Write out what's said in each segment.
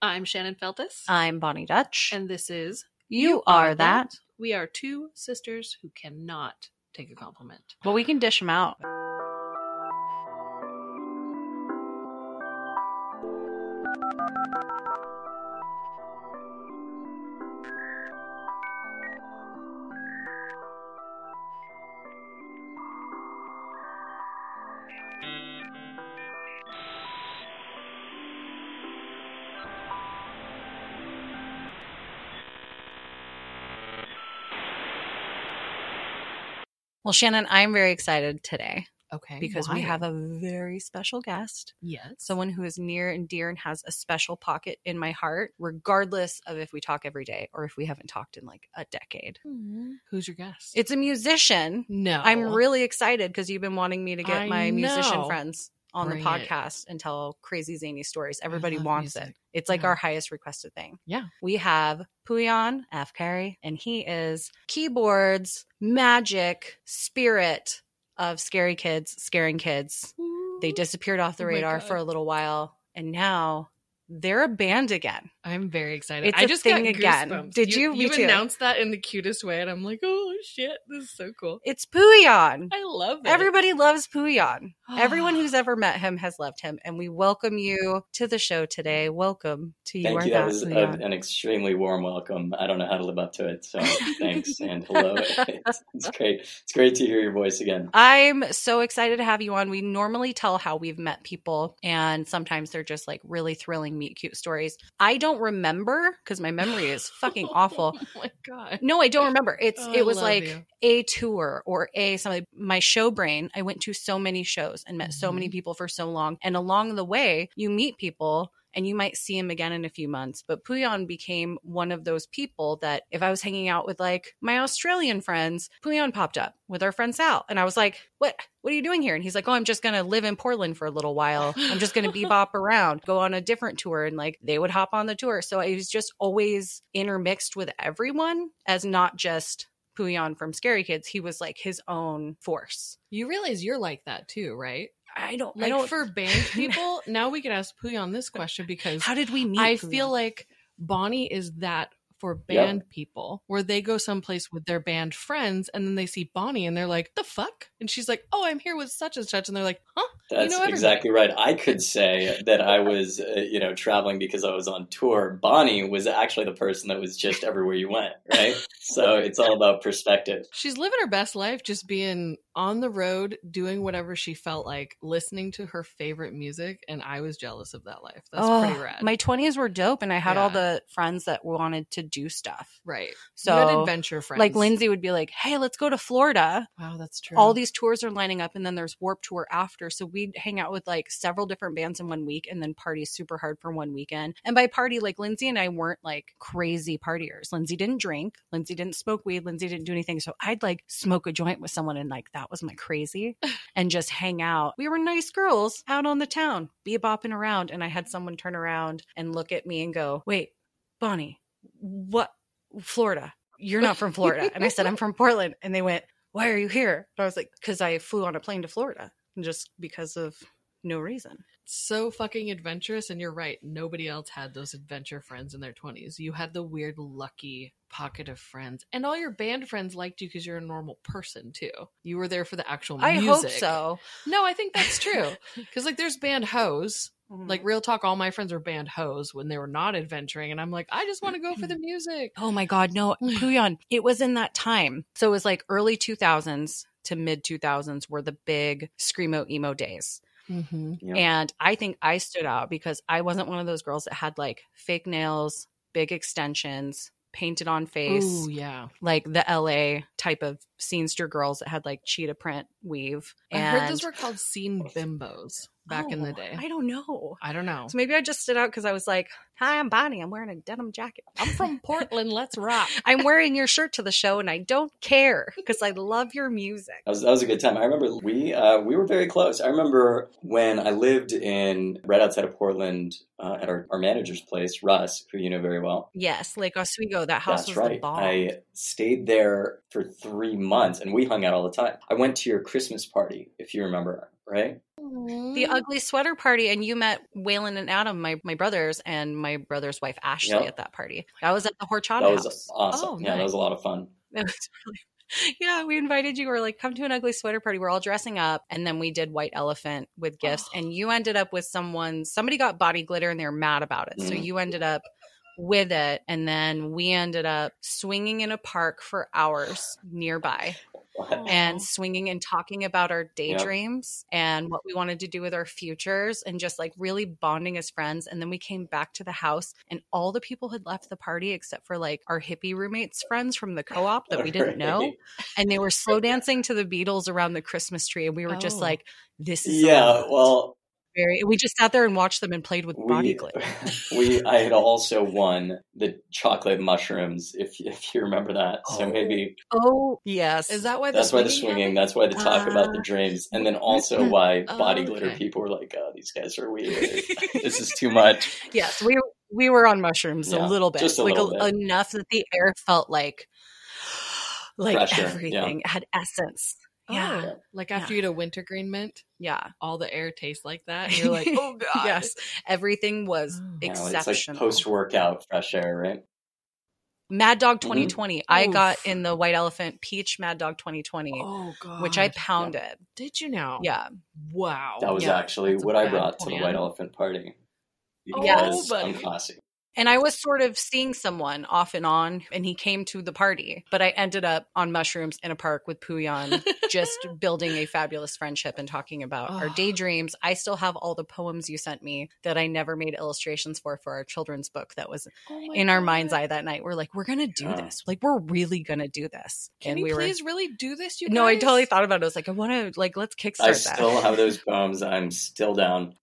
I'm Shannon Feltus. I'm Bonnie Dutch. and this is You Are That. We are two sisters who cannot take a compliment. well, we can dish them out. Well, Shannon, I'm very excited today Okay. because we have a very special guest. yes. Someone who is near and dear and has a special pocket in my heart, regardless of if we talk every day or if we haven't talked in like a decade. Mm-hmm. Who's your guest? It's a musician. no. I'm really excited because you've been wanting me to get I my musician friends on Bring the it. podcast and tell crazy zany stories. Everybody wants music. it. It's like Yeah. our highest requested thing. Yeah. We have Puyan F. Carey, and he is keyboards, magic, spirit of scary kids, scaring kids. They disappeared off the Oh radar for a little while, and now they're a band again. I'm very excited. It's I a just thing got again. Did you? You too. announced that in the cutest way, and I'm like, oh shit, this is so cool. It's Pouyan. I love it. Everybody loves Pouyan. Everyone who's ever met him has loved him, and we welcome you to the show today. Welcome to you. Thank are you. That that was a, an extremely warm welcome. I don't know how to live up to it, so thanks and hello. It's, it's great. It's great to hear your voice again. I'm so excited to have you on. We normally tell how we've met people, and sometimes they're just like really thrilling, meet cute stories. I don't remember because my memory is fucking awful. Oh my god. No, I don't remember. It's Oh, it was love like you. a tour or a something. My show brain. I went to so many shows and met so Mm-hmm. many people for so long, and along the way, you meet people. And you might see him again in a few months. But Pouyan became one of those people that if I was hanging out with like my Australian friends, Pouyan popped up with our friend Sal. And I was like, What what are you doing here? And he's like, Oh, I'm just gonna live in Portland for a little while. I'm just gonna bebop around, go on a different tour. And like they would hop on the tour. So I was just always intermixed with everyone as not just Pouyan from Scary Kids. He was like his own force. You realize you're like that too, right? I don't Like I don't for band people, now we could ask Pouyan this question because how did we meet? I Pouyan? feel like Bonnie is that for band people where they go someplace with their band friends and then they see Bonnie and they're like, the fuck? And she's like, oh, I'm here with such and such. And they're like, huh? That's know exactly right. I could say that I was, uh, you know, traveling because I was on tour. Bonnie was actually the person that was just everywhere you went, right? so it's all about perspective. She's living her best life just being on the road, doing whatever she felt like, listening to her favorite music. And I was jealous of that life. That's Oh, pretty rad. My 20s were dope and I had all the friends that wanted to do stuff. right. So adventure friends. like Lindsay would be like, "Hey, let's go to Florida." Wow, that's true. All these tours are lining up and then there's Warped Tour after. So we'd hang out with like several different bands in one week and then party super hard for one weekend. And by party, like Lindsay and I weren't like crazy partiers. Lindsay didn't drink, Lindsay didn't smoke weed, Lindsay didn't do anything. So I'd like smoke a joint with someone and like that was my crazy and just hang out. We were nice girls out on the town, be bopping around. And I had someone turn around and look at me and go, Wait, Bonnie, what? Florida. You're not from Florida. And I said, I'm from Portland. And they went, Why are you here? And I was like, Because I flew on a plane to Florida just because of no reason. so fucking adventurous. And you're right. Nobody else had those adventure friends in their 20s. You had the weird, lucky pocket of friends. And all your band friends liked you because you're a normal person, too. You were there for the actual I hope so. No, I think that's true. Because, like, there's band hoes. Like, real talk, all my friends were band hoes when they were not adventuring. And I'm like, I just want to go for the music. Oh my God, no, Pouyan. It was in that time. So it was like early 2000s to mid 2000s were the big screamo emo days. Mm-hmm. Yeah. And I think I stood out because I wasn't one of those girls that had like fake nails, big extensions, painted on face, Ooh, yeah. like the LA type of scenester girls that had like cheetah print weave. I And heard those were called scene bimbos back in the Oh, day. I don't know. I don't know. So maybe I just stood out because I was like, "Hi, I'm Bonnie. I'm wearing a denim jacket. I'm from Portland. Let's rock. I'm wearing your shirt to the show, and I don't care because I love your music." That was, that was a good time. I remember we uh, we were very close. I remember when I lived in right outside of Portland uh, at our, our manager's place, Russ, who you know very well. Yes, Lake Oswego. That house That's was right. the bomb. I stayed there for three months, and we hung out all the time. I went to your Christmas party, if you remember, right? the ugly sweater party, and you met Waylon and Adam, my my brothers, and my brother's wife Ashley Yep. at that party. I was at the Horchata That was house. awesome. Oh, yeah, that was a lot of fun. It was really yeah, we invited you. We are like, come to an ugly sweater party. We're all dressing up, and then we did white elephant with gifts. And you ended up with someone. Somebody got body glitter, and they're mad about it. So Mm. you ended up with it, and then we ended up swinging in a park for hours nearby and swinging and talking about our daydreams and what we wanted to do with our futures and just like really bonding as friends. And then we came back to the house and all the people had left the party except for like our hippie roommates friends from the co-op that we didn't know. And they were slow dancing to the Beatles around the Christmas tree. And we were just Oh. like, this is Yeah, well, very we just sat there and watched them and played with body we, glitter. we I had also won the chocolate mushrooms, if if you remember that. So Oh. maybe Oh yes. Is that why the that's why the swinging swinging. happened? That's why the talk about the Ah. dreams, and then also why Oh, body glitter people were like, "Oh, these guys are weird. this is too much." Yes, we we were on mushrooms Yeah, a little bit, just a like little bit. enough that the air felt like like Fresher, yeah. everything had essence. Yeah, Oh, like after Yeah. you eat a wintergreen mint, yeah. all the air tastes like that. And you're like, oh god. yes, everything was Oh. You it's exceptional. like post workout fresh air, right? Mad Dog Mhm. 2020. I Oof. got in the White Elephant Peach Mad Dog 2020, Oh god. which I pounded. Did you know? Yeah, Wow. That was Yeah, actually that's what I bad brought to the. White Elephant party. Oh, Because buddy. I'm classy. And I was sort of seeing someone off and on, and he came to the party, but I ended up on mushrooms in a park with Puyan, just building a fabulous friendship and talking about our Oh. daydreams. I still have all the poems you sent me that I never made illustrations for for our children's book that was Oh my in our mind's eye that night. We're like, we're gonna do Yeah. this. Like, we're really gonna do this. Can and you we please really do this, you were. No, I totally thought about it. I was like, I want to like let's kickstart I that. still have those poems. I'm still down.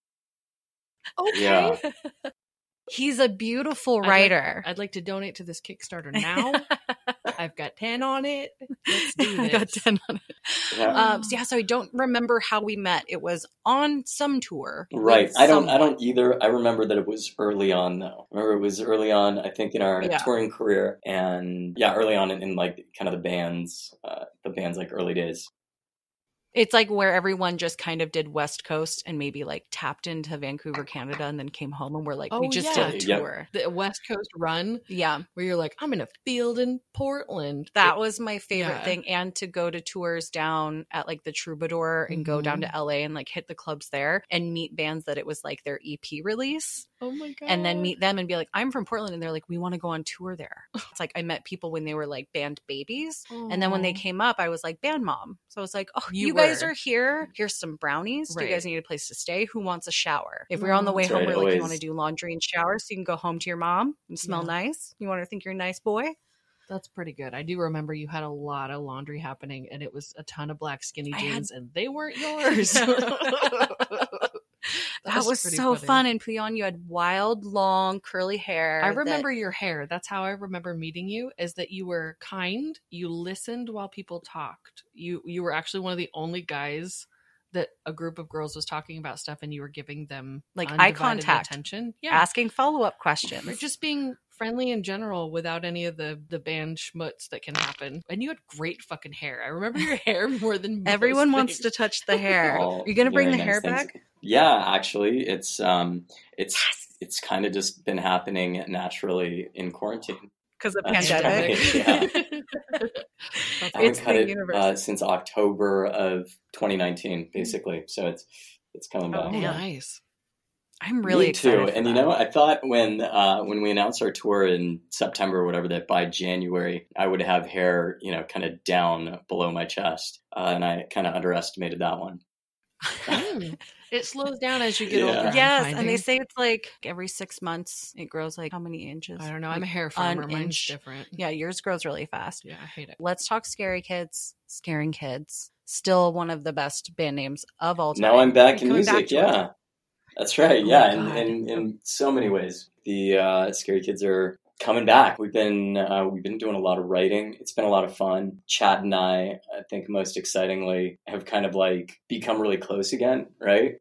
Okay. Yeah. He's a beautiful I'd like- writer. I'd like to donate to this Kickstarter now. I've got 10 on it. Let's do I got 10 on it. Yeah. Um, so yeah, so I don't remember how we met. It was on some tour. Right. I don't. I don't either. I remember that it was early on though. I remember it was early on. I think in our Yeah. touring career, and yeah, early on in, in like kind of the bands, uh, the bands like early days. It's like where everyone just kind of did West Coast and maybe like tapped into Vancouver, Canada, and then came home and we're like, we Oh, just yeah. did a Yep. tour. The West Coast run Yeah, where you're like, I'm in a field in Portland. that was my favorite Yeah. thing. And to go to tours down at like the Troubadour and go down to Mm-hmm. LA and like hit the clubs there and meet bands that it was like their EP release. Oh my god. and then meet them and be like, I'm from Portland. And they're like, we want to go on tour there. It's like I met people when they were like band babies. And then when they came up, I was like, band mom. So I was like, oh, You you, guys are here. Here's some brownies. Do you guys need a place to stay? Who wants a shower? If we're on the way That's home, right, we're like, you want to do laundry and shower so you can go home to your mom and smell Yeah. nice? You want to think you're a nice boy? That's pretty good. I do remember you had a lot of laundry happening and it was a ton of black skinny I had- jeans and they weren't yours. That, was, pretty so funny. fun. And Pouyan, you had wild, long, curly hair. I that- remember your hair. That's how I remember meeting you. Is that you were kind. You listened while people talked. You you were actually one of the only guys that a group of girls was talking about stuff, and you were giving them Like eye contact. attention. Yeah, asking follow up questions or just being friendly in general without any of the the band schmutz that can happen. And you had great fucking hair. I remember your hair more than most Everyone wants to touch the hair. Oh, Are going to bring the nice. hair Thanks. back? Yeah, actually, it's um, it's it's kind of just been happening naturally in quarantine. Because of That's pandemic. right, yeah. I haven't It's cut the it universe. uh, since October of 2019, basically. So it's it's coming Oh, back. man. nice. I'm really Me too. excited. for And you know, I thought when uh, when we announced our tour in September or whatever that by January I would have hair, you know, kind of down below my chest, uh, and I kind of underestimated that one. It slows down as you get Yeah. older. Yes, and they say it's like every six months it grows like how many inches? I don't know. Like I'm a hair farmer. an Mine's inch. different. Yeah, yours grows really fast. Yeah, I hate it. Let's talk Scary Kids. Scaring Kids. Still one of the best band names of all time. Now I'm back in music. back to it. yeah, that's right. Oh yeah, my and God. in, in so many ways, the uh, Scary Kids are coming back. We've been uh, we've been doing a lot of writing. It's been a lot of fun. Chad and I, I think most excitingly, have kind of like become really close again. Right?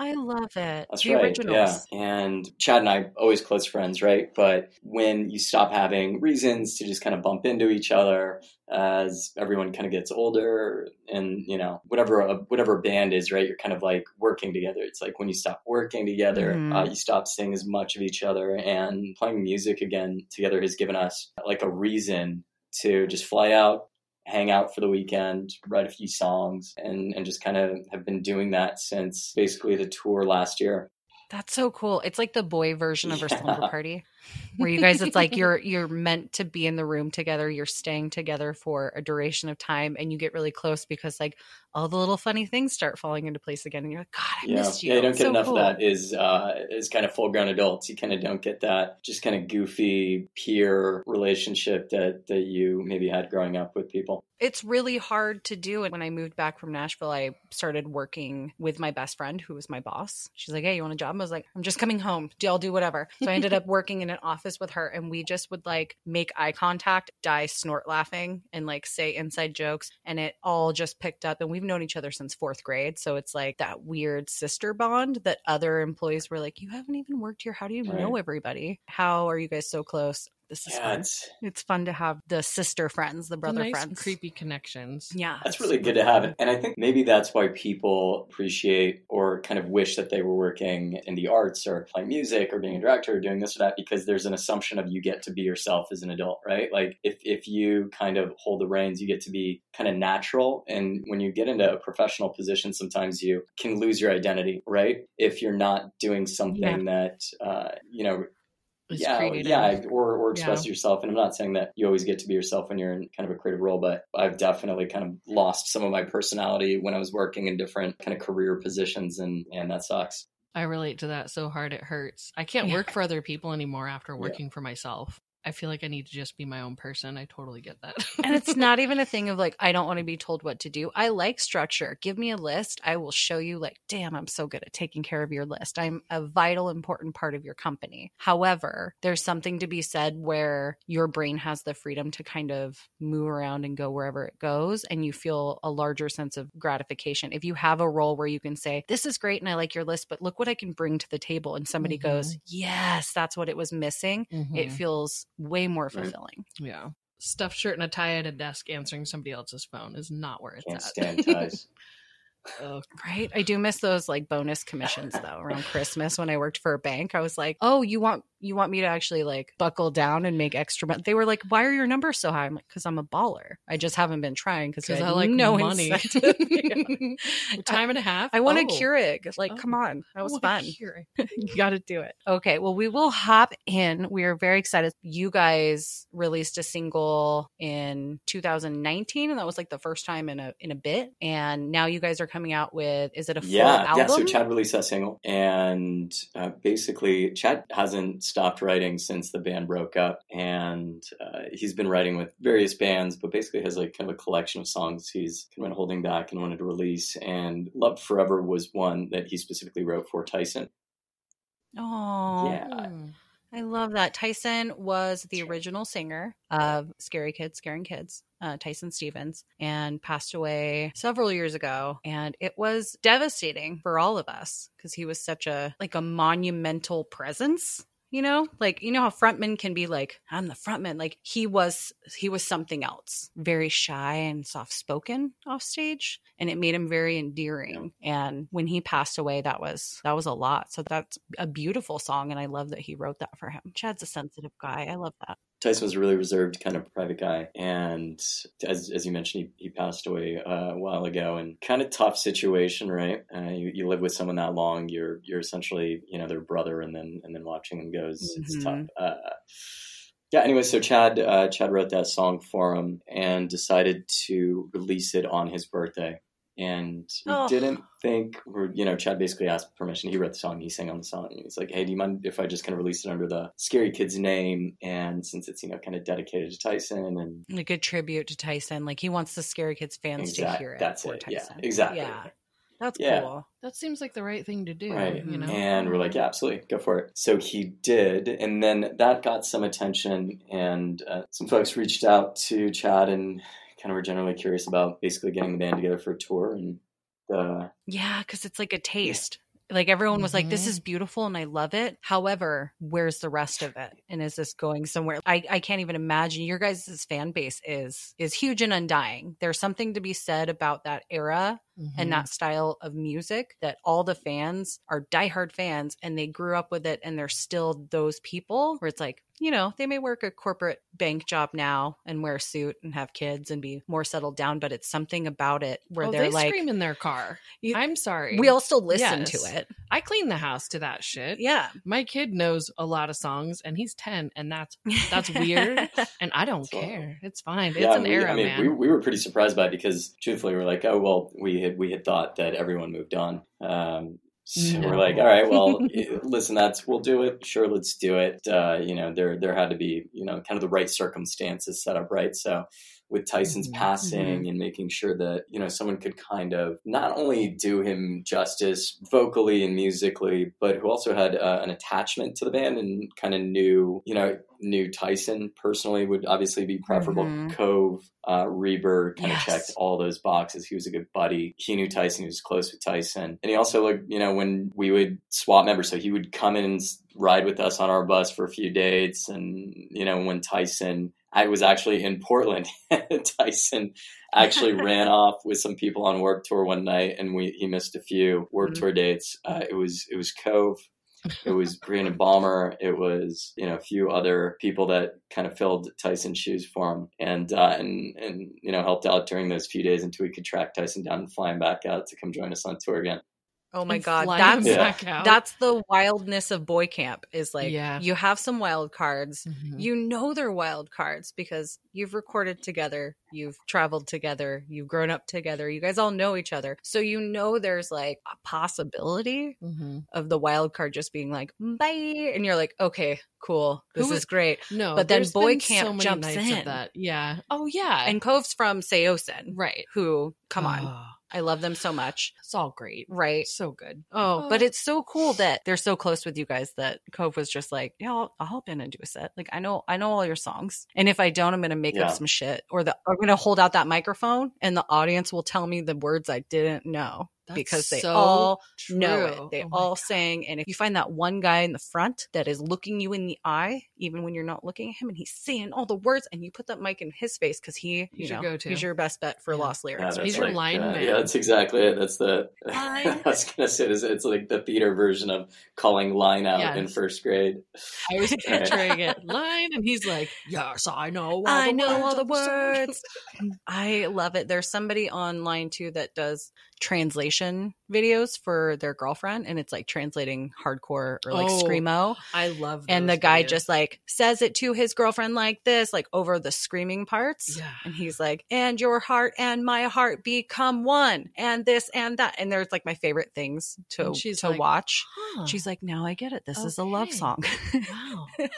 I love it. That's the right. originals. Yeah. And Chad and I always close friends, right? But when you stop having reasons to just kind of bump into each other as everyone kind of gets older and you know whatever a, whatever band is right you're kind of like working together it's like when you stop working together Mhm. uh, you stop seeing as much of each other and playing music again together has given us like a reason to just fly out hang out for the weekend, write a few songs, and, and just kind of have been doing that since basically the tour last year. That's so cool. It's like the boy version of our Yeah. slumber party. Where you guys it's like you're you're meant to be in the room together, you're staying together for a duration of time and you get really close because like all the little funny things start falling into place again and you're like, God, I Yeah, missed you. yeah, you don't get so enough cool. of that. Is uh, is kind of full grown adults. You kind of don't get that just kind of goofy peer relationship that that you maybe had growing up with people. It's really hard to do. And when I moved back from Nashville, I started working with my best friend, who was my boss. She's like, Hey, you want a job? I was like, I'm just coming home. Do I'll do whatever. So I ended up working in an office with her, and we just would like make eye contact, die snort laughing, and like say inside jokes. And it all just picked up. And we've known each other since fourth grade. So it's like that weird sister bond that other employees were like, You haven't even worked here. How do you know everybody? How are you guys so close? This is Yeah, fun. it's It's fun to have the sister friends, the brother nice, friends. creepy connections. Yeah. That's really good to have. And I think maybe that's why people appreciate or kind of wish that they were working in the arts or playing music or being a director or doing this or that because there's an assumption of you get to be yourself as an adult, right? Like if, if you kind of hold the reins, you get to be kind of natural. And when you get into a professional position, sometimes you can lose your identity, right? If you're not doing something that, uh, you know, It's yeah, oh, creative. yeah, or or express Yeah. yourself. And I'm not saying that you always get to be yourself when you're in kind of a creative role, but I've definitely kind of lost some of my personality when I was working in different kind of career positions, and and that sucks. I relate to that so hard it hurts. I can't Yeah. work for other people anymore after working for myself. I feel like I need to just be my own person. I totally get that. and it's not even a thing of like I don't want to be told what to do. I like structure. Give me a list. I will show you like damn, I'm so good at taking care of your list. I'm a vital important part of your company. However, there's something to be said where your brain has the freedom to kind of move around and go wherever it goes and you feel a larger sense of gratification. If you have a role where you can say, "This is great and I like your list, but look what I can bring to the table." and somebody goes, "Yes, that's what it was missing." It Mhm. feels way more Right. fulfilling. yeah. Stuffed shirt and a tie at a desk answering somebody else's phone is not where it's Can't at. stand ties. Ugh. Right. I do miss those like bonus commissions though around Christmas when I worked for a bank. I was like, "Oh, you want you want me to actually like buckle down and make extra money?" They were like, "Why are your numbers so high?" I'm like, "Cuz I'm a baller. I just haven't been trying because I I like no money. Yeah. Time and a half. I want a Oh. Keurig. Like, Oh. come on. That was fun. You got to do it. Okay, well, we will hop in. We are very excited. You guys released a single in 2019, and that was like the first time in a in a bit. And now you guys are coming out with is it a full yeah, album? yeah. So Chad released that single, and uh, basically, Chad hasn't stopped writing since the band broke up, and uh, he's been writing with various bands, but basically has like kind of a collection of songs he's kind of been holding back and wanted to release. And "Love Forever" was one that he specifically wrote for Tyson. Oh, Yeah. Mm. I love that. Tyson was the original singer of Scary Kids, Scaring Kids, uh, Tyson Stevens, and passed away several years ago. And it was devastating for all of us because he was such a like a monumental presence you know? Like you know how frontman can be like i'm the frontman like he was he was something else very shy and soft spoken off stage and it made him very endearing. And when he passed away that was that was a lot. So that's a beautiful song and i love that he wrote that for him. Chad's a sensitive guy. I love that Tyson was a really reserved kind of private guy, and as, as you mentioned, he, he passed away uh, a while ago. And kind of tough situation, right? Uh, you, you live with someone that long, you're you're essentially you know their brother, and then and then watching them go is it's tough. Uh, yeah. Anyway, so Chad uh, Chad wrote that song for him and decided to release it on his birthday. And we Oh. didn't think, or you know, Chad basically asked permission. He wrote the song, he sang on the song. And he's like, "Hey, do you mind if I just kind of release it under the Scary Kids name?" And since it's you know kind of dedicated to Tyson, and a good tribute to tyson like he wants the scary kids fans to hear it that's for it. Yeah, tyson exactly. yeah that's Yeah. cool That seems like the right thing to do. Right. You know. And we're like, yeah, absolutely, go for it. So he did, and then that got some attention, and uh, some folks reached out to Chad and kind of were generally curious about basically getting the band together for a tour. And uh, Yeah, because it's like a taste. Like everyone was like, "This Mhm. is beautiful and I love it." However, where's the rest of it? And is this going somewhere? I, I can't even imagine. Your guys' fan base is is huge and undying. There's something to be said about that era Mm-hmm. and that style of music that all the fans are diehard fans and they grew up with it and they're still those people where it's like, you know, they may work a corporate bank job now and wear a suit and have kids and be more settled down, but it's something about it where oh, they're they like, scream in their car. You- I'm sorry. we all still listen Yes. to it. I clean the house to that shit. Yeah. My kid knows a lot of songs, and he's ten, and that's That's weird. and I don't So- care. It's fine. It's an we, era, I mean, man. we, we were pretty surprised by it because truthfully, we are like, oh well, we had we had thought that everyone moved on. Um, so No. we're like, all right, well, listen, that's we'll do it. Sure, let's do it. Uh, you know, there there had to be you know kind of the right circumstances set up right. So with Tyson's Mhm. passing and making sure that you know someone could kind of not only do him justice vocally and musically, but who also had uh, an attachment to the band and kind of knew you know knew Tyson personally would obviously be preferable. Mhm. Cove, uh, Reber kind Yes. of checked all those boxes. He was a good buddy. He knew Tyson. He was close with Tyson, and he also like you know when we would swap members, so he would come in and ride with us on our bus for a few dates, and you know when Tyson. I was actually in Portland. Tyson actually ran off with some people on Warped tour one night, and we he missed a few Warped Mhm. tour dates. Uh, it was it was Cove, it was Brandon Bolmer, it was you know a few other people that kind of filled Tyson's shoes for him, and uh, and and you know helped out during those few days until we could track Tyson down and fly him back out to come join us on tour again. Oh my god, that's Yeah. that's the wildness of boy camp is like Yeah. you have some wild cards. Mhm. You know they're wild cards because you've recorded together, you've traveled together, you've grown up together. You guys all know each other. So you know there's like a possibility Mhm. of the wild card just being like bye and you're like, "Okay, cool. This Who is is- great." No, But then boy camp so many jumps nights of in. that. Yeah. Oh yeah. And Cove's from Saosin, right. who come on. I love them so much. it's all great. Right. So good. Oh, but Oh. it's so cool that they're so close with you guys that Cove was just like, yeah, I'll, I'll hop in and do a set. Like I know, I know all your songs, and if I don't, I'm gonna make Yeah. up some shit, or the I'm gonna hold out that microphone, and the audience will tell me the words I didn't know That's because they so all know it. They Oh all God. sang, and if you find that one guy in the front that is looking you in the eye, even when you're not looking at him, and he's saying all the words, and you put that mic in his face because he, He's you your know, go-to. he's your best bet for Yeah. lost Yeah, lyrics. that's He's your like, line uh, man. Yeah, that's exactly it. That's the Line. I was gonna say it's, it's like the theater version of calling line out in first grade. I was Right. picturing it line, and he's like, "Yes, I know. All I the know words all the words. I love it. There's somebody online too that does translation videos for their girlfriend, and it's like translating hardcore or like Oh, screamo. I love. And the guy videos. just like says it to his girlfriend like this, like over the screaming parts. yeah. And he's like, and your heart and my heart become one, and this and that. And there's like my favorite things to to like, watch. Huh. She's like, now I get it. This is a love song. wow.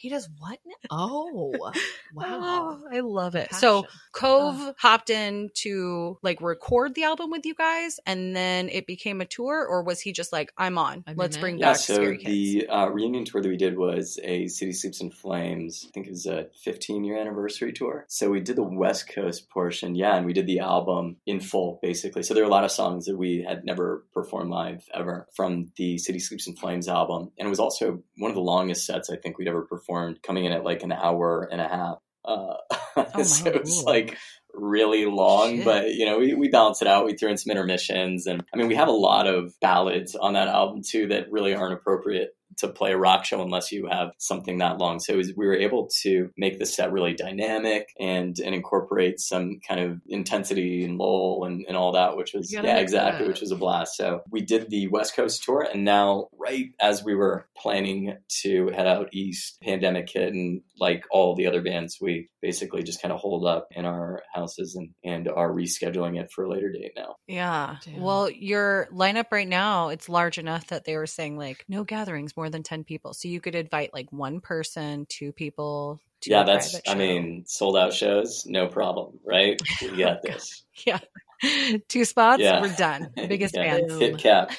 He does what? now? Oh, wow. Oh, I love it. So Passion. Cove Ugh. hopped in to like record the album with you guys and then it became a tour or was he just like i'm on I'm let's in bring it. Yeah, so scary kids the uh, reunion tour that we did was a City Sleeps in Flames. I think it was a 15 year anniversary tour. So we did the West Coast portion, yeah, and we did the album in full, basically. So there are a lot of songs that we had never performed live ever from the City Sleeps in Flames album, and it was also one of the longest sets I think we'd ever performed, coming in at like an hour and a half. Uh, my so it's lord. like really long, Shit. but you know, we, we balance it out. We threw in some intermissions. And I mean, we have a lot of ballads on that album too that really aren't appropriate to play a rock show unless you have something that long. So it was, we were able to make the set really dynamic and, and incorporate some kind of intensity and lull and, and all that, which was, yeah, exactly, that. which was a blast. So we did the West Coast tour. And now, right as we were planning to head out east, pandemic hit. And like all the other bands, we basically just kind of hold up in our houses and, and are rescheduling it for a later date now. yeah Damn. well your lineup right now it's large enough that they were saying like no gatherings more than 10 people so you could invite like one person two people to yeah, that's, I mean, sold out shows, no problem, right? We oh, got this. yeah two spots Yeah. we're done biggest Yeah. band Hit cap.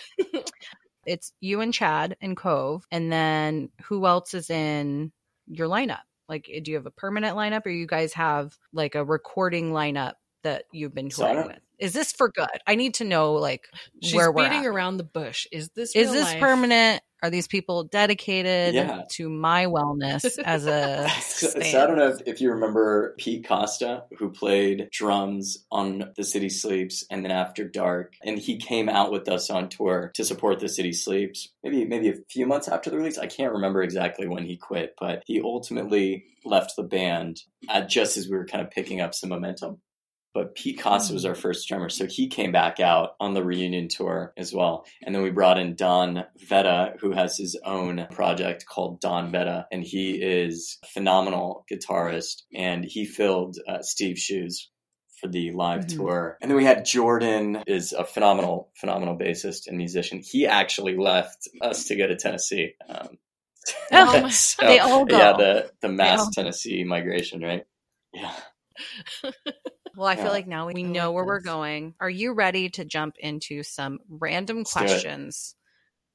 it's you and Chad and Cove, and then who else is in your lineup? Like, eh, do you have a permanent lineup, or you guys have like a recording lineup that you've been So touring don't- with? Is this for good? I need to know like She's where we're beating at. around the bush. Is this Is real this life? permanent? Are these people dedicated Yeah. to my wellness as a so, so? I don't know if, if you remember Pete Costa, who played drums on The City Sleeps and then After Dark, and he came out with us on tour to support The City Sleeps. Maybe maybe a few months after the release, I can't remember exactly when he quit, but he ultimately left the band at just as we were kind of picking up some momentum. But Pete Costa was our first drummer, so he came back out on the reunion tour as well. And then we brought in Don Vetta, who has his own project called Don Vetta, and he is a phenomenal guitarist. And he filled uh, Steve's shoes for the live Mhm. tour. And then we had Jordan, is a phenomenal, phenomenal bassist and musician. He actually left us to go to Tennessee. Um, Oh, so, they all go. Yeah, the the mass. Tennessee migration, right? Yeah. Well, I feel like now we I know like where we're going. Are you ready to jump into some random Let's questions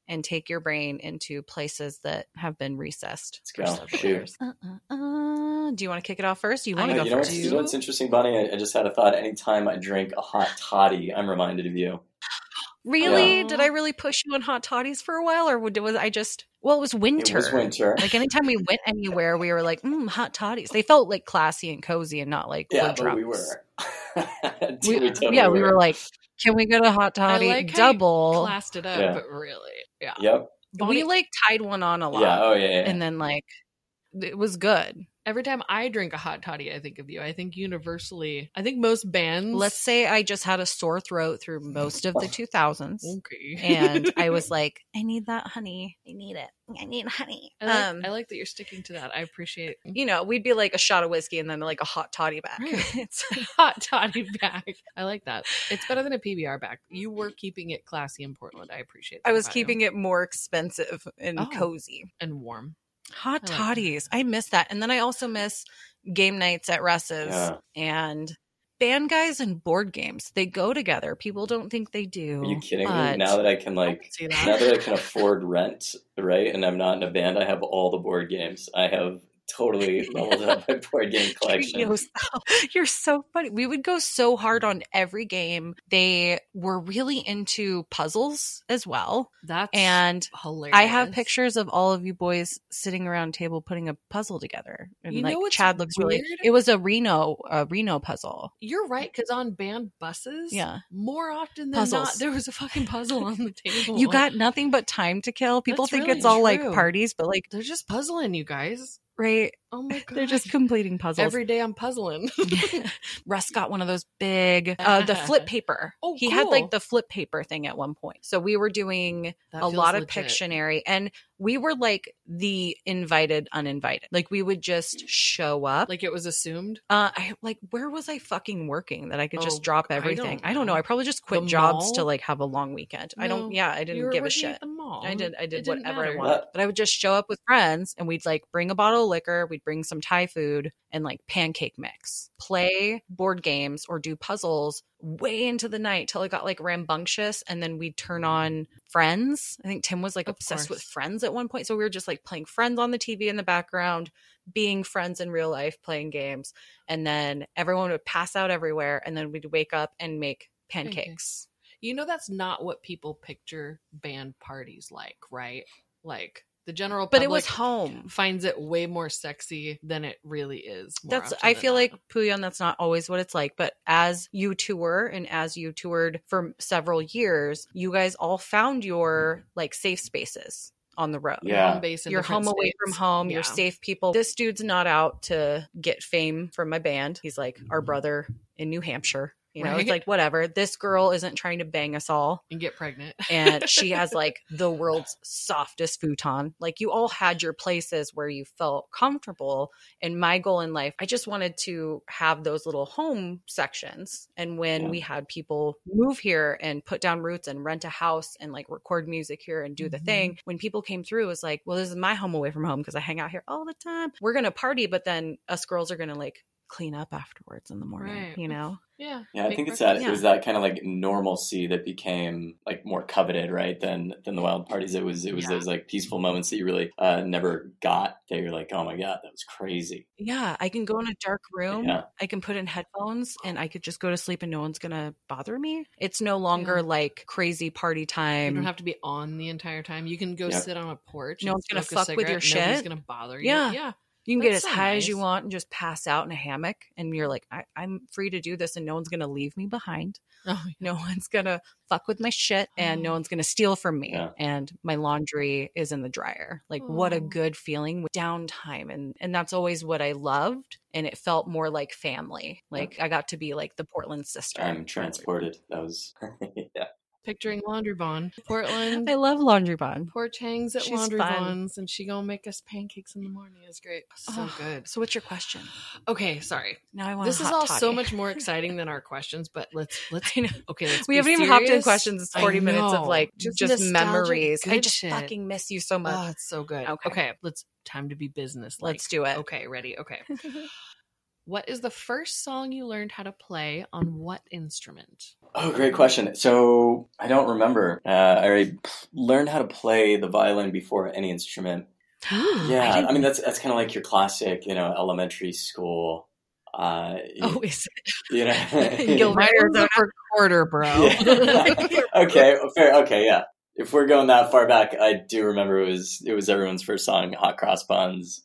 and take your brain into places that have been recessed Let's go. Shoot. Uh, uh, uh. Do you want to kick it off first? Do you want to go you know first? what's, you know what's interesting, Bonnie? I, I just had a thought. Anytime I drink a hot toddy, I'm reminded of you. Really? Yeah. Did I really push you on hot toddies for a while, or was I just? Well, it was winter. It was winter. Like anytime we went anywhere, we were like, mm, hot toddies. They felt like classy and cozy, and not like yeah, but we were. We- We totally yeah, we were like, can we go to hot I toddy like double? classed it up, Yeah. but really, yeah. Yep. we like tied one on a lot, Yeah. Oh yeah. yeah. and then like it was good. Every time I drink a hot toddy, I think of you. I think universally, I think most bands. Let's say I just had a sore throat through most of the 2000s. okay, and I was like, I need that honey. I need it. I need honey. I like, um, I like that you're sticking to that. I appreciate you know, we'd be like a shot of whiskey and then like a hot toddy back. Right. it's hot toddy back. I like that. It's better than a PBR back. You were keeping it classy in Portland. I appreciate. that I was keeping you. it more expensive and Oh. cozy. and warm. Hot oh, like toddies. I miss that. And then I also miss game nights at Russ's Yeah. and band guys and board games. They go together. People don't think they do. Are you kidding me? Now that I can like, see now that. that I can afford rent, right, and I'm not in a band, I have all the board games. I have totally leveled up my board game collection. yourself. Oh, you're so funny. We would go so hard on every game. They were really into puzzles as well. That's And hilarious. I have pictures of all of you boys sitting around table putting a puzzle together. And You like know what's Chad looks really it was a Reno a Reno puzzle. You're right, because on band buses, Yeah. more often than not, there was a fucking puzzle on the table. You got nothing but time to kill. People That's think really it's all like parties, but like They're just puzzling you guys. Right, Oh my god, they're just completing puzzles. every day. I'm puzzling. Russ got one of those big, uh, the flip paper. Oh, he had like the flip paper thing at one point. So we were doing That a lot of legit. Pictionary, and we were like the invited, uninvited. Like we would just show up. Like it was assumed. uh, I like where was I fucking working that I could Oh, just drop I everything? don't I don't know. I probably just quit The jobs to like have a long weekend. I don't. Yeah, I didn't give a shit. the mall. I did. I did whatever I wanted. But I would just show up with friends, and we'd like bring a bottle of liquor. We'd we'd bring some Thai food and like pancake mix, play board games or do puzzles way into the night till it got like rambunctious. And then we'd turn on Friends. I think Tim was like Of obsessed with. Friends at one point. So we were just like playing Friends on the TV in the background, being friends in real life, playing games. And then everyone would pass out everywhere. And then we'd wake up and make pancakes. Pancakes. You know that's not what people picture band parties like, right? Like the general But it was home. finds it way more sexy than it really is. That's I feel not. like Pouyan that's not always what it's like, but as you tour and as you toured for several years, you guys all found your like safe spaces on the road. Yeah. home base in You're different home away states. from home. You're safe people. This dude's not out to get fame from my band. He's like our brother in New Hampshire. You know, it's like whatever. This girl isn't trying to bang us all. and get pregnant. and she has like the world's softest futon. Like you all had your places where you felt comfortable. And my goal in life, I just wanted to have those little home sections. And when Yeah. we had people move here and put down roots and rent a house and like record music here and do the Mhm. thing, when people came through, it was like, well, this is my home away from home because I hang out here all the time. We're going to party, but then us girls are going to like clean up afterwards in the morning, Right. you know? yeah, Yeah, I make think it's breakfast. that it was that kind of like normalcy that became like more coveted, right? Than than the wild parties. It was it was Yeah. those like peaceful moments that you really uh, never got. That you're like, oh my god, that was crazy. Yeah, I can go in a dark room. Yeah. I can put in headphones and I could just go to sleep and no one's going to bother me. It's no longer Yeah. like crazy party time. You don't have to be on the entire time. You can go Yep. sit on a porch. No and one's gonna fuck with your shit. Nobody's gonna bother you. Yeah. yeah. You can get as so high as you want and just pass out in a hammock and you're like, I- I'm free to do this and no one's going to leave me behind. Oh, No one's going to fuck with my shit and no Oh. one's going to steal from me. Yeah. And my laundry is in the dryer. Like what a Oh. good feeling with downtime. And, and that's always what I loved. And it felt more like family. Like I got to be like the Portland sister. I'm transported. That was yeah. Picturing Laundry Bond, Portland. I love Laundry Bond. Porch hangs at She's Laundry fun. Bonds, and she gonna make us pancakes in the morning. It's great. So Oh, good. So what's your question? Okay, sorry. Now I want This is all so much more exciting than our questions, but let's let's I know. okay. Let's We haven't even hopped in questions. It's 40 minutes of like just, nostalgic memories. I just shit. fucking miss you so ah, much. Oh, it's so good. Okay. Okay. let's time to be business. Let's do it. Okay, ready. Okay. what is the first song you learned how to play on what instrument? Oh, great question. So I don't remember. Uh, I already learned how to play the violin before any instrument. Yeah, I, didn't- mean that's that's kind of like your classic, you know, elementary school. Uh, Oh, is you know, was Arizona. a recorder, bro. Yeah. okay, fair. Okay, yeah. If we're going that far back, I do remember it was it was everyone's first song, "Hot Cross Buns."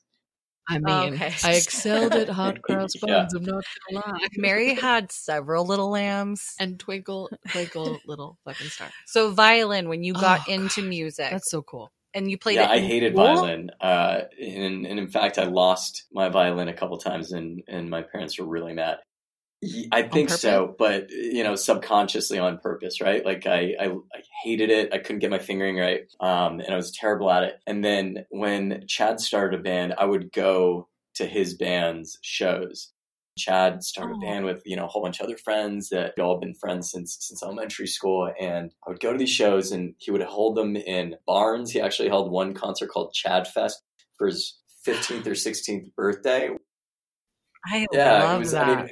I mean, Oh, okay. I excelled at hot cross Yeah. buns. I'm not gonna lie. Mary had several little lambs. and twinkle, twinkle, little fucking star. So violin, when you got Oh, into gosh, music, That's so cool. and you played yeah, it. I hated school? violin, uh, and, and in fact, I lost my violin a couple times, and and my parents were really mad. I think so, but you know, subconsciously on purpose, right? Like I, I, I hated it. I couldn't get my fingering right, um, and I was terrible at it. And then when Chad started a band, I would go to his band's shows. Chad started Oh. a band with you know a whole bunch of other friends that all been friends since since elementary school, and I would go to these shows, and he would hold them in barns. He actually held one concert called Chad Fest for his fifteenth or sixteenth birthday. I Yeah, love was. that. I mean,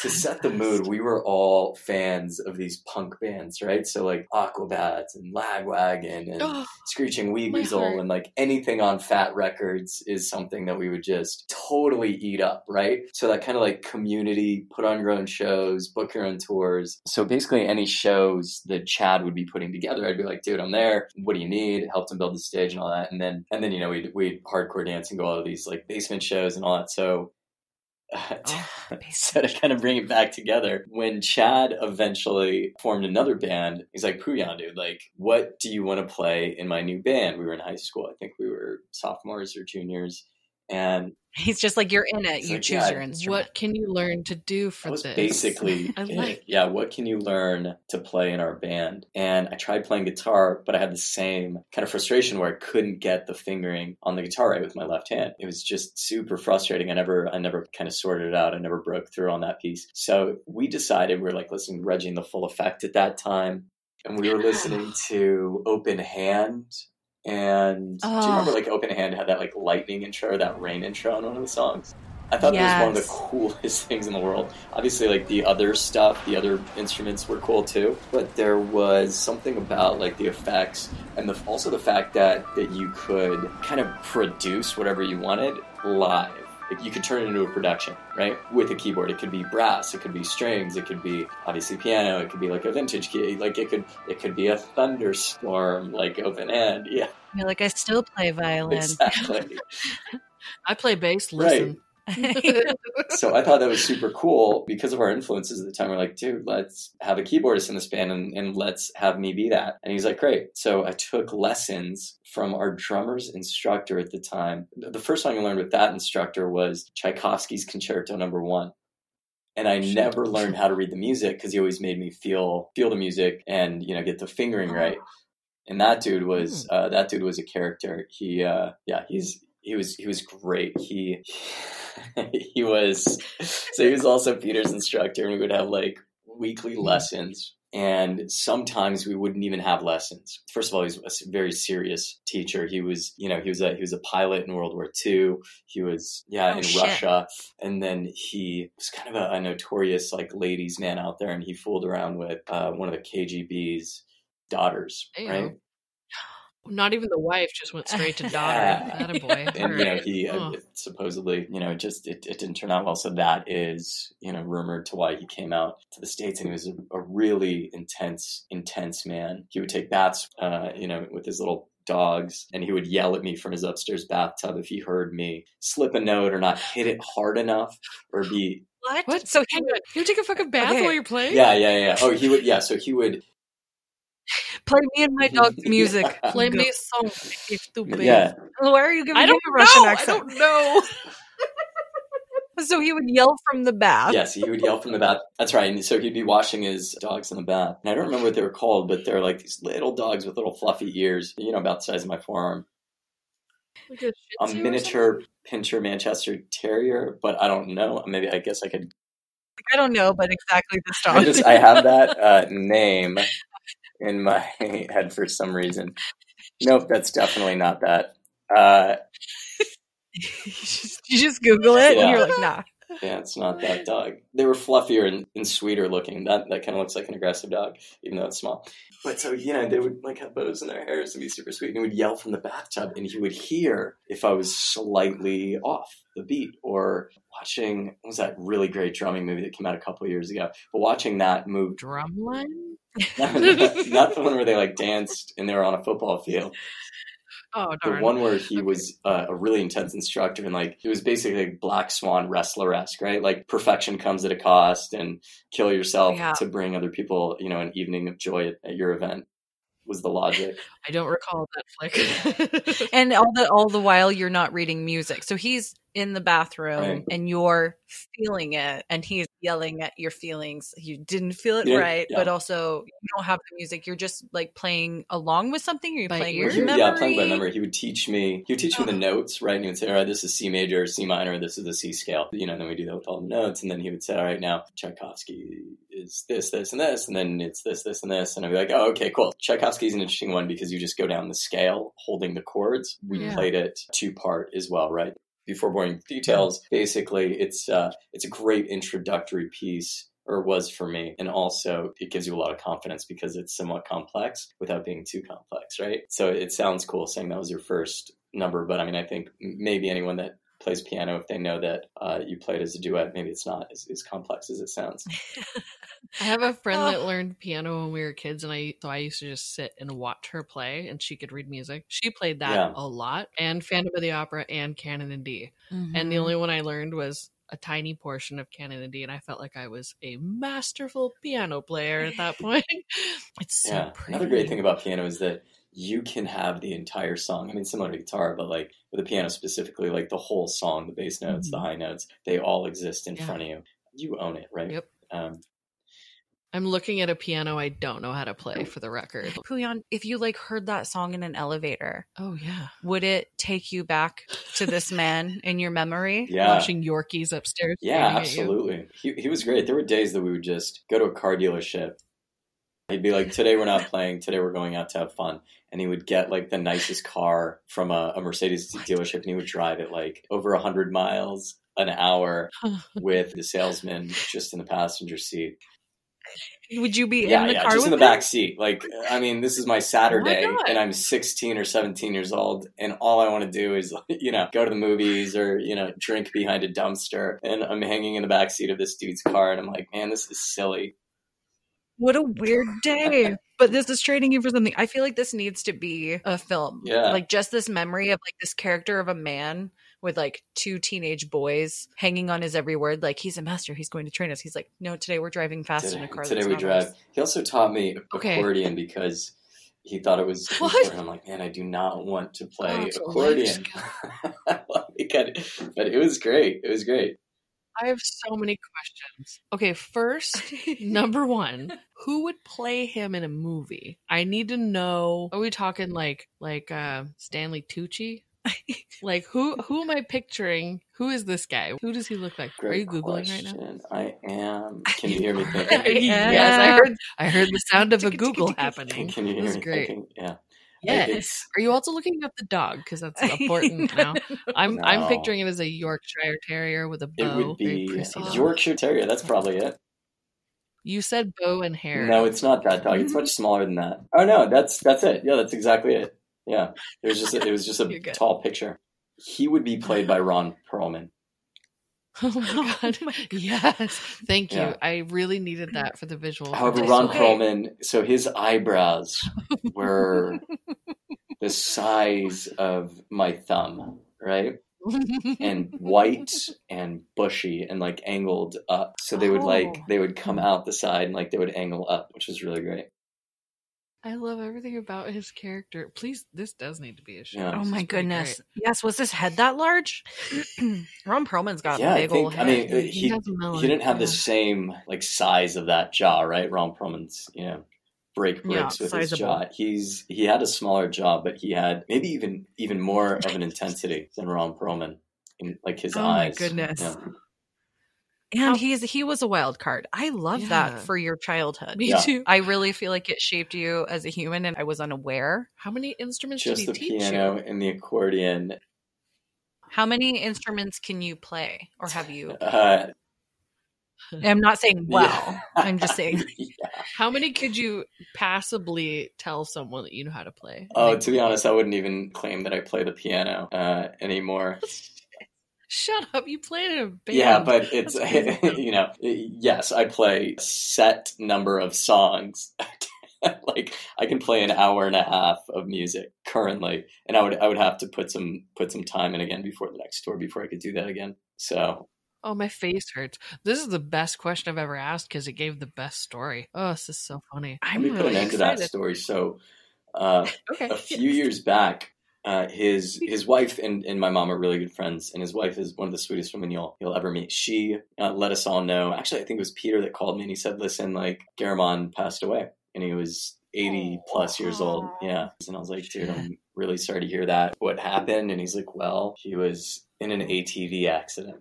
to set the mood, we were all fans of these punk bands, right? So like Aquabats and Lagwagon and Oh, Screeching Weasel and like anything on Fat Wreck Chords is something that we would just totally eat up, right? So that kind of like community, put on your own shows, book your own tours. So basically any shows that Chad would be putting together, I'd be like, dude, I'm there. What do you need? Helped him build the stage and all that. And then and then you know we'd we'd hardcore dance and go all of these like basement shows and all that. So Oh, so to kind of bring it back together, when Chad eventually formed another band, he's like, Pouyan, dude, like, what do you want to play in my new band? We were in high school. I think we were sophomores or juniors. And He's just like, you're in it. You like, choose yeah, your instrument. what can you learn to do for that was this? basically, like. yeah, what can you learn to play in our band? And I tried playing guitar, but I had the same kind of frustration where I couldn't get the fingering on the guitar right with my left hand. It was just super frustrating. I never, I never kind of sorted it out. I never broke through on that piece. So we decided we're like listening to Reggie and the Full Effect at that time, and we were listening to Open Hand And do you Oh. remember like Open Hand had that like lightning intro or that rain intro on one of the songs? I thought that was one of the coolest things in the world. Obviously, like the other stuff, the other instruments were cool too, but there was something about like the effects and the, also the fact that that you could kind of produce whatever you wanted live. Like, you could turn it into a production, right? With a keyboard, it could be brass, it could be strings, it could be obviously piano, it could be like a vintage key, like it could it could be a thunderstorm, like open hand, yeah, You're like, I still play violin. exactly. I play bass. Right. So I thought that was super cool because of our influences at the time. We're like, dude, let's have a keyboardist in this band and, and let's have me be that. And he's like, great. So I took lessons from our drummer's instructor at the time. The first song I learned with that instructor was Tchaikovsky's Concerto Number One. And I never learned how to read the music because he always made me feel feel the music and you know get the fingering uh-huh. right. And that dude was uh, that dude was a character. He uh, yeah he's he was he was great. He he was so he was also Peter's instructor, and we would have like weekly lessons. And sometimes we wouldn't even have lessons. First of all, he was a very serious teacher. He was, you know, he was a he was a pilot in World War II. He was, yeah, Oh, in shit. Russia, and then he was kind of a, a notorious like ladies' man out there, and he fooled around with uh, one of the KGB's daughters, Ew. right? Not even the wife just went straight to daughter. Yeah. That a boy. and you know he uh, Oh. supposedly you know just it, it didn't turn out well so that is you know rumored to why he came out to the states and he was a, a really intense intense man he would take baths uh, you know with his little dogs and he would yell at me from his upstairs bathtub if he heard me slip a note or not hit it hard enough or be What? What? So Hang he on. You take a fucking bath Okay. while you're playing? yeah yeah yeah oh he would yeah so he would play me and my dog's music. Yeah. Play me a song. If stupid. yeah Why are you giving I him don't a Russian know. I accent? don't know. So he would yell from the bath. Yes, he would yell from the bath. That's right. And so he'd be washing his dogs in the bath. And I don't remember what they were called, but they're like these little dogs with little fluffy ears, you know, about the size of my forearm. Like a, A miniature pinscher Manchester Terrier, but I don't know. Maybe I guess I could. I don't know, but exactly this I dog. just I have that uh, name in my head for some reason. Nope, that's definitely not that. Uh, you, just, you just Google it Yeah. and you're like, nah. yeah, it's not that dog. They were fluffier and, and sweeter looking. That that kind of looks like an aggressive dog, even though it's small. But so you know, they would like have bows in their hairs and be super sweet. And he would yell from the bathtub, and he would hear if I was slightly off the beat or watching. What was that really great drumming movie that came out a couple of years ago? But watching that movie, Drumline? not, the one where they like danced and they were on a football field. Oh, The one where he Okay. was uh, a really intense instructor and like he was basically like Black Swan wrestler esque, right? Like perfection comes at a cost and kill yourself Yeah. to bring other people, you know, an evening of joy at, at your event was the logic. I don't recall that flick. And all the all the while you're not reading music. So he's in the bathroom Right. and you're feeling it and he's yelling at your feelings. You didn't feel it Yeah, right, yeah. but also you don't have the music. You're just like playing along with something. Are you By playing ear? with memory? yeah, playing by memory. He would teach me. He would teach me the notes, right? And he would say, "All right, this is C major, C minor. This is the C scale." You know, and then we do that with all the notes, and then he would say, "All right, now Tchaikovsky is this, this, and this, and then it's this, this, and this." And I'd be like, "Oh, okay, cool." Tchaikovsky's an interesting one because you just go down the scale holding the chords. We Yeah. played it two part as well, right? Before boring details, basically, it's uh, it's a great introductory piece or was for me. And also, it gives you a lot of confidence because it's somewhat complex without being too complex, right? So it sounds cool saying that was your first number, but I mean, I think maybe anyone that plays piano, if they know that uh, you played as a duet, maybe it's not as, as complex as it sounds. I have a friend Oh. that learned piano when we were kids, and I so I used to just sit and watch her play, and she could read music. She played that Yeah. a lot, and Phantom of the Opera and Canon in D. And the Mhm. only one I learned was a tiny portion of Canon in D, and I felt like I was a masterful piano player at that point. it's so yeah. pretty. Another great thing about piano is that you can have the entire song. I mean, similar to guitar, but like with the piano specifically, like the whole song, the bass notes, the high notes, they all exist in Yeah. front of you. You own it, right? Yep. Um, I'm looking at a piano I don't know how to play for the record. Pouyan, if you like heard that song in an elevator, Oh yeah, would it take you back to this man in your memory? yeah. watching Yorkies upstairs. Yeah, screaming at you. absolutely. He, he was great. There were days that we would just go to a car dealership He'd be like, "Today we're not playing. Today we're going out to have fun." And he would get like the nicest car from a, a Mercedes dealership, and he would drive it like over a hundred miles an hour with the salesman just in the passenger seat. Would you be yeah, in the car? yeah, car just in the him? back seat. Like, I mean, this is my Saturday, oh God. and I'm 16 or 17 years old, and all I want to do is, you know, go to the movies or you know, drink behind a dumpster, and I'm hanging in the back seat of this dude's car, and I'm like, man, this is silly. What a weird day. but this is trading you for something. I feel like this needs to be a film. Yeah. Like just this memory of like this character of a man with like two teenage boys hanging on his every word. Like he's a master. He's going to train us. He's like, no, today we're driving fast in a car. today that's we not drive. ours." He also taught me Okay. accordion because he thought it was What? important. I'm like, man, I do not want to play Oh, it's a life accordion. Like, but it was great. It was great. I have so many questions. Okay, first, number one, who would play him in a movie? I need to know. Are we talking like like uh Stanley Tucci? like who who am I picturing? Who is this guy? Who does he look like? Are Great you googling right now? I am. Can you hear me thinking? yes, I heard. I heard the sound of a Google happening. Can you It was me great. thinking? Yeah. Yes. Are you also looking at the dog? Because that's important now. I'm I'm picturing it as a Yorkshire Terrier with a bow. It would be. Yorkshire Terrier. That's probably it. You said bow and hair. No, it's not that dog. It's mm-hmm. much smaller than that. Oh no, that's that's it. Yeah, that's exactly it. Yeah, it was just a, it was just a tall picture. He would be played by Ron Perlman. Oh my oh god! yes, thank you. Yeah. I really needed that for the visual. However, Ron this. Perlman, so his eyebrows were the size of my thumb, right? And white and bushy and like angled up. So they would like Oh. they would come out the side and like they would angle up, which was really great. I love everything about his character. Please, this does need to be a show. Yeah. Oh my is pretty goodness. Yes, was his head that large? Ron Perlman's got Yeah, a I big old think- I head. mean, uh, He he, has a melon, he didn't have the same like size of that jaw, right? Ron Perlman's, you know, break Yeah, bricks with his sizable. jaw. He's he had a smaller jaw, but he had maybe even even more of an intensity than Ron Perlman in like his Oh my eyes. goodness. Yeah. and he's he was a wild card. I love Yeah. that for your childhood. Me Yeah. too. I really feel like it shaped you as a human and I was unaware. How many instruments Just did the he teach piano you? and the accordion. How many instruments can you play or have you? Uh, I'm not saying well. yeah. I'm just saying Yeah. How many could you passably tell someone that you know how to play? Oh, Like, to be honest, I wouldn't even claim that I play the piano uh, anymore. shut up! You played in a band. Yeah, but it's you know, yes, I play a set number of songs. like I can play an hour and a half of music currently, and I would I would have to put some put some time in again before the next tour before I could do that again. So Oh, my face hurts. This is the best question I've ever asked because it gave the best story. Oh, this is so funny. I'm me put an really end to that story. So uh, Okay. a few years back, uh, his his wife and, and my mom are really good friends, and his wife is one of the sweetest women you'll you'll ever meet. She uh, let us all know. Actually, I think it was Peter that called me, and he said, "Listen, like Garamond passed away, and he was eighty plus years old." Yeah, and I was like, "Dude, I'm really sorry to hear that. What happened?" And he's like, "Well, he was in an ATV accident."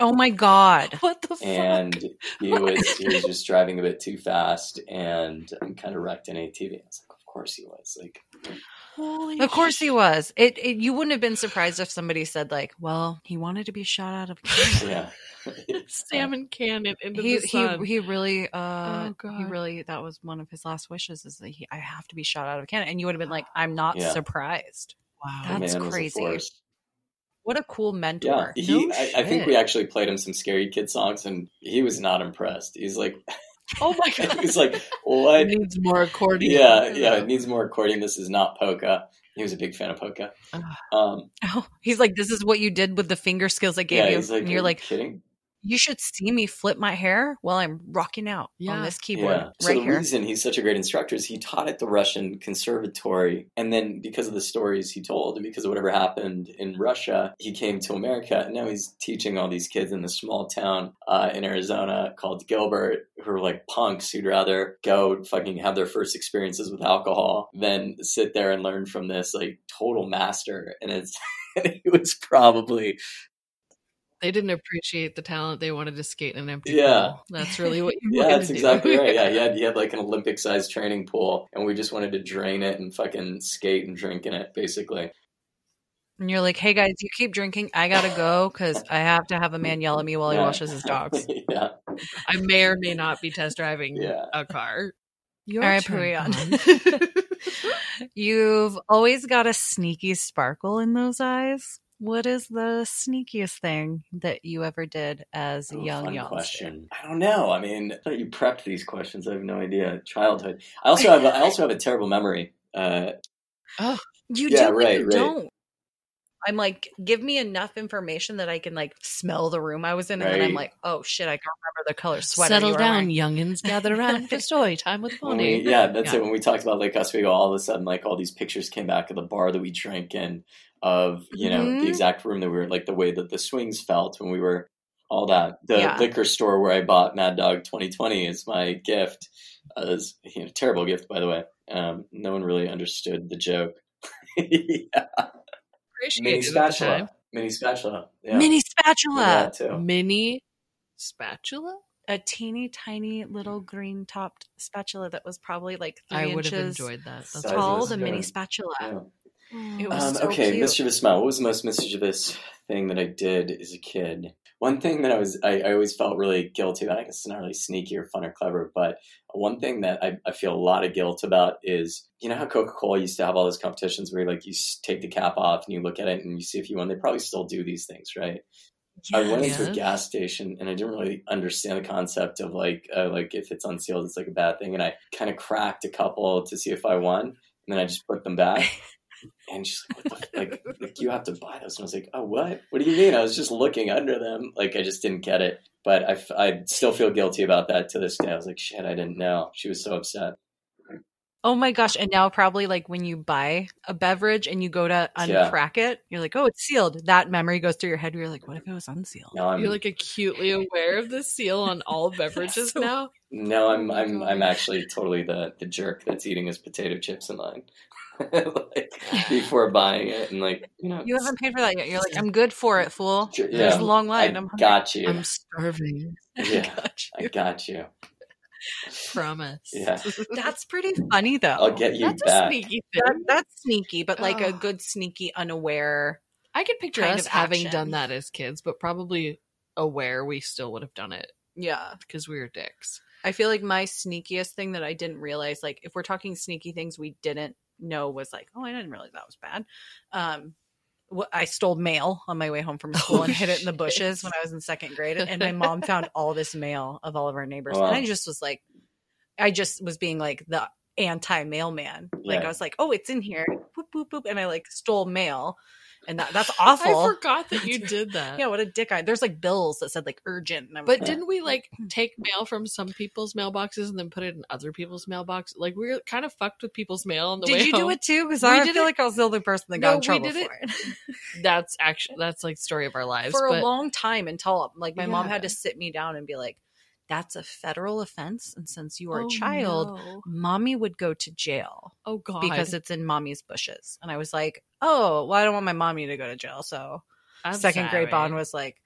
Oh my god. What the fuck? and he was he was just driving a bit too fast and kind of wrecked an ATV. I was like, of course he was. Like, Holy Of course he was. It, it you wouldn't have been surprised if somebody said like, "Well, he wanted to be shot out of a cannon." yeah, salmon cannon into he the sun. he he really uh Oh, he really that was one of his last wishes is that he I have to be shot out of a cannon and you would have been like I'm not Yeah. surprised. wow. That's man was a crazy. Force. What a cool mentor. Yeah, mentor. he. No I, I think we actually played him some Scary Kid songs, and he was not impressed. He's like, oh my god. he's like, what? It needs more accordion. Yeah, yeah, it needs more accordion. This is not polka. He was a big fan of polka. Um, Oh, he's like, this is what you did with the finger skills I gave yeah, you. he's like, and "Are you're like, kidding? You should see me flip my hair while I'm rocking out Yeah. on this keyboard Yeah. So right the here. reason he's such a great instructor is he taught at the Russian conservatory, and then because of the stories he told, and because of whatever happened in Russia, he came to America, and now he's teaching all these kids in this small town uh, in Arizona called Gilbert, who are like punks who'd rather go fucking have their first experiences with alcohol than sit there and learn from this like total master. And it's and he was probably They didn't appreciate the talent. They wanted to skate in an empty pool. Yeah. pool. That's really what you Yeah, that's to do. exactly right. Yeah, he had, he had like an Olympic sized training pool, and we just wanted to drain it and fucking skate and drink in it, basically. And you're like, hey guys, you keep drinking. I gotta go because I have to have a man yell at me while he Yeah. washes his dogs. yeah. I may or may not be test driving Yeah. a car. Your All right, turn, Pouyan. Dawn. You've always got a sneaky sparkle in those eyes. What is the sneakiest thing that you ever did as a Oh, young fun question. I don't know. I mean, I thought you prepped these questions. I have no idea. Childhood. I also have. A, I also have a terrible memory. Uh, You Yeah, do, right, you right. don't. I'm like, give me enough information that I can like smell the room I was in, and then I'm like, oh shit, I can't remember the color sweater. Settle you down, wearing. youngins. Gather around for story time with when Bonnie. we, yeah, that's Yeah. it. When we talked about Lake Oswego, all of a sudden, like all these pictures came back of the bar that we drank in, of you know Mhm. the exact room that we were, like the way that the swings felt when we were, all that. The Yeah. liquor store where I bought Mad Dog 2020 is my gift. Uh, is you know, terrible gift, by the way. Um, no one really understood the joke. yeah. Appreciate Mini it at the time. spatula. Mini spatula. Yeah. Mini spatula. Mini spatula? a teeny tiny little green topped spatula that was probably like three I would have inches enjoyed that. That's Size tall. The mini spatula. Yeah. It was Um, so okay, cute. mischievous smile. What was the most mischievous thing that I did as a kid? One thing that I was, I, I always felt really guilty about. I guess it's not really sneaky or fun or clever, but one thing that I, I feel a lot of guilt about is, you know how Coca Cola used to have all those competitions where like you take the cap off and you look at it and you see if you won. They probably still do these things, right? I went into a gas station and I didn't really understand the concept of like uh, like if it's unsealed, it's like a bad thing. And I kind of cracked a couple to see if I won, and then I just put them back. And she's like, "What the f- like, like you have to buy those?" And I was like, "Oh, what? What do you mean?" I was just looking under them, like I just didn't get it. But I, f- I still feel guilty about that to this day. I was like, "Shit, I didn't know." She was so upset. Oh my gosh. And now, probably like when you buy a beverage and you go to Yeah. uncrack it, you're like, oh, it's sealed. That memory goes through your head. You're like, what if it was unsealed? Now I'm You're like acutely aware of the seal on all beverages So- now. no, I'm Oh I'm I'm actually totally the the jerk that's eating his potato chips in line. like before buying it and like you know You haven't paid for that yet. You're like, I'm good for it, fool. Sure, There's a long line. I I'm hungry. got you. I'm starving. yeah, Got I you. got you. Promise. Yeah. That's pretty funny, though. I'll get you That's back. a sneaky thing. That, that's sneaky, but like a Oh. good sneaky, unaware. I could picture kind us of having done that as kids, but probably aware we still would have done it Yeah. because we were dicks. I feel like my sneakiest thing that I didn't realize, like if we're talking sneaky things we didn't know was like, oh, I didn't realize that was bad. Um, I stole mail on my way home from school Oh, and hid it in the shit. bushes when I was in second grade, and my mom found all this mail of all of our neighbors, Wow. and I just was like, I just was being like the anti mailman. Like Yeah. I was like, oh, it's in here, boop boop boop, and I like stole mail, and that that's awful. I forgot that you did that. Yeah, what a dick! I there's like bills that said like urgent, and But like, didn't we like take mail from some people's mailboxes and then put it in other people's mailboxes? Like we are kind of fucked with people's mail on the way Did you do it too? Because We I did feel it- like I was the only person that No, got in we trouble did it for it. That's actually that's like story of our lives. for but a long time until like my mom had to sit me down and be like, "That's a federal offense, and since you are Oh, a child, no. mommy would go to jail oh god, because it's in mommy's bushes." And I was like, "Oh, well, I don't want my mommy to go to jail." So I'm second grade bond was like,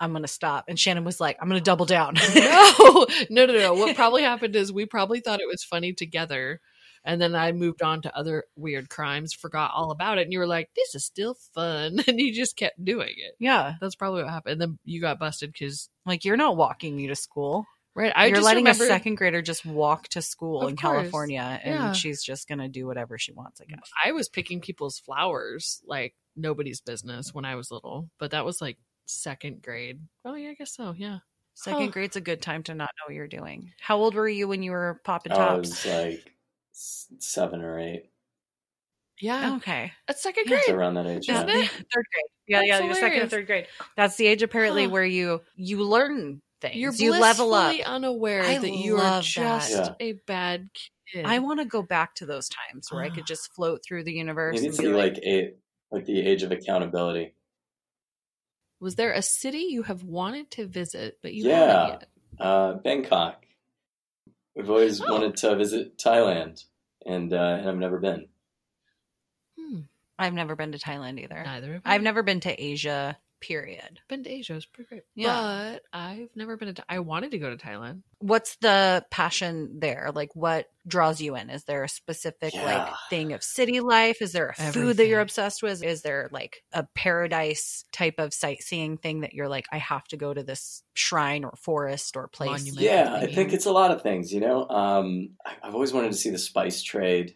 "I'm gonna stop," and Shannon was like, "I'm gonna double down." no, no, no, no. What probably happened is we probably thought it was funny together. And then I moved on to other weird crimes, forgot all about it. And you were like, this is still fun. And you just kept doing it. yeah, That's probably what happened. And then you got busted because, like you're not walking me to school. Right? I you're just letting remember, a second grader just walk to school Of in course. California, and Yeah. she's just gonna do whatever she wants. I guess. I was picking people's flowers like nobody's business when I was little. But that was like second grade. Oh, yeah, I guess so. Yeah. Second Huh. grade's a good time to not know what you're doing. How old were you when you were popping I tops? I was like seven or eight. Yeah. okay. At second grade. It's around that age. Isn't yeah. it? Third grade. Yeah, That's yeah, you're second or third grade. That's the age apparently Huh. where you you learn things. You're you level up. blissfully unaware I that you are love that. just Yeah. a bad kid. I want to go back to those times where I could just float through the universe. Maybe and it's be like, like eight, like the age of accountability. Was there a city you have wanted to visit but you Yeah. haven't yet? Uh, Bangkok. We've always Oh. wanted to visit Thailand, and uh, and I've never been. Hmm. I've never been to Thailand either. Neither of I. I've never been to Asia. Period. Been to Asia, it's pretty great. Yeah. But I've never been to. I wanted to go to Thailand. What's the passion there? Like, what draws you in? Is there a specific like thing of city life? Is there a food that you're obsessed with? Is there like a paradise type of sightseeing thing that you're like, I have to go to this shrine or forest or place? Monument. Yeah, I think it's a lot of things. You know, um, I've always wanted to see the spice trade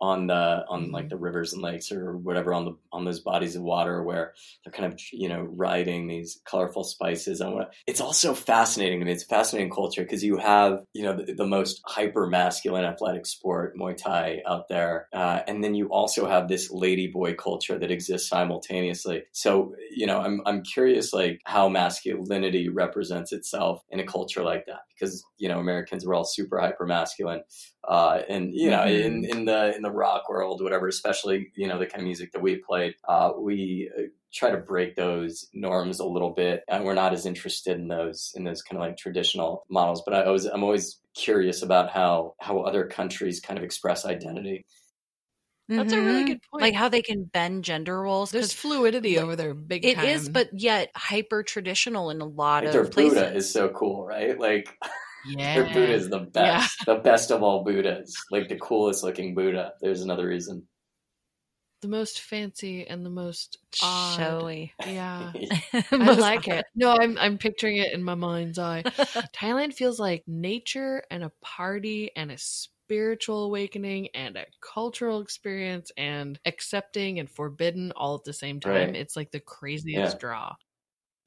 on the on like the rivers and lakes or whatever on the on those bodies of water where they're kind of you know riding these colorful spices. I want. It's also fascinating to me. It's a fascinating culture because you have you know the, the most hyper masculine athletic sport Muay Thai out there, uh, and then you also have this lady boy culture that exists simultaneously. So you know, I'm I'm curious like how masculinity represents itself in a culture like that because you know Americans were all super hyper masculine, uh, and you know in in the in the rock world, whatever, especially you know the kind of music that we played, uh, we. Uh, try to break those norms a little bit and we're not as interested in those in those kind of like traditional models but i was i'm always curious about how how other countries kind of express identity That's a really Mhm. good point. Like how they can bend gender roles. There's fluidity over there, big It time. is, but yet hyper traditional in a lot like their of places. buddha is so cool right like yeah, their buddha is the best the best of all buddhas like the coolest looking buddha there's another reason the most fancy and the most odd. showy. Yeah. I like odd. it. No, I'm I'm picturing it in my mind's eye. Thailand feels like nature and a party and a spiritual awakening and a cultural experience and accepting and forbidden all at the same time. Right. It's like the craziest Yeah. draw.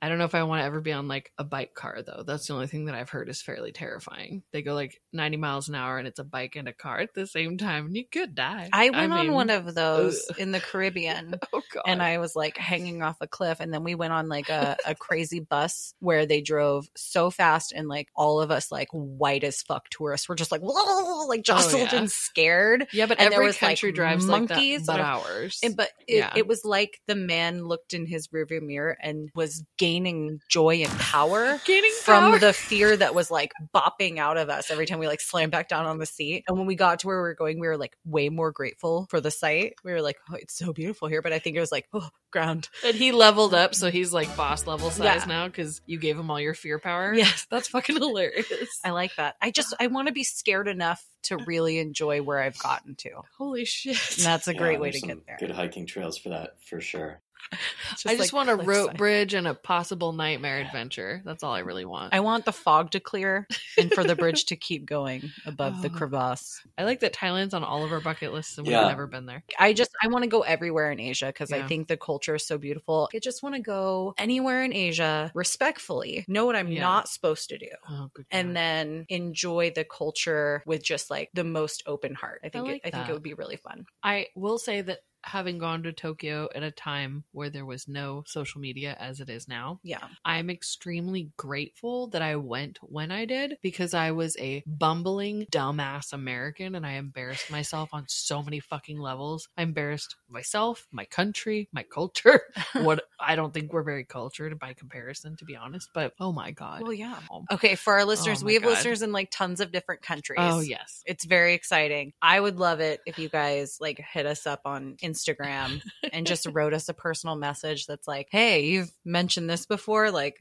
I don't know if I want to ever be on like a bike car though. That's the only thing that I've heard is fairly terrifying. They go like 90 miles an hour and it's a bike and a car at the same time and you could die. I went on mean, one of those ugh. in the Caribbean. Oh god. and I was like hanging off a cliff. And then we went on like a, a crazy bus where they drove so fast and like all of us like white as fuck tourists were just like whoa, like oh, jostled yeah. and scared. yeah, but and every was, like, country drives monkeys like that, but ours. And, but it, Yeah. it was like the man looked in his rearview mirror and was gaining joy and power Gaining from power. the fear that was like bopping out of us every time we like slammed back down on the seat. And when we got to where we were going, we were like way more grateful for the sight. We were like, oh, it's so beautiful here. But I think it was like, oh, ground. And he leveled up, so he's like boss level size Yeah. now because you gave him all your fear power. Yes. that's fucking hilarious. I like that. I just, I want to be scared enough to really enjoy where I've gotten to. Holy shit! And that's a Yeah, great way to there's get there. good hiking trails for that for sure I just like want a rope cliffside. bridge and a possible nightmare adventure. That's all I really want. I want the fog to clear and for the bridge to keep going above the Oh. crevasse. I like that Thailand's on all of our bucket lists, and we've Yeah. never been there. I just I want to go everywhere in Asia because I think the culture is so beautiful. I just want to go anywhere in Asia respectfully, know what I'm Yeah. not supposed to do. Oh, good. And God. then enjoy the culture with just like the most open heart. I think like it, I think it would be really fun. I will say that having gone to Tokyo at a time where there was no social media as it is now, Yeah. I'm extremely grateful that I went when I did because I was a bumbling, dumbass American and I embarrassed myself on so many fucking levels. I embarrassed myself, my country, my culture. what I don't think we're very cultured by comparison, to be honest, but oh my God. Well, yeah. Um, Okay, for our listeners, Oh we have God. listeners in like tons of different countries. Oh, yes. It's very exciting. I would love it if you guys like hit us up on Instagram and just wrote us a personal message that's like, "Hey, you've mentioned this before. Like,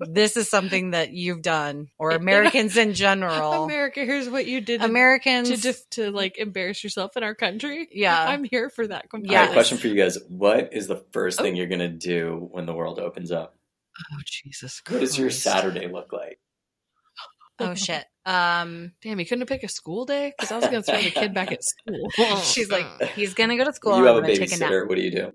this is something that you've done, or Americans in general. America, here's what you did Americans to, def- to like embarrass yourself in our country. Yeah. I'm here for that. I Completely. have Yes. a question for you guys what is the first Oh. thing you're gonna do when the world opens up Oh Jesus! Christ. what does your saturday look like Oh shit. Um, Damn, you couldn't pick a school day because I was going to throw the kid back at school. she's like, he's gonna go to school. you I'm have a babysitter what do you do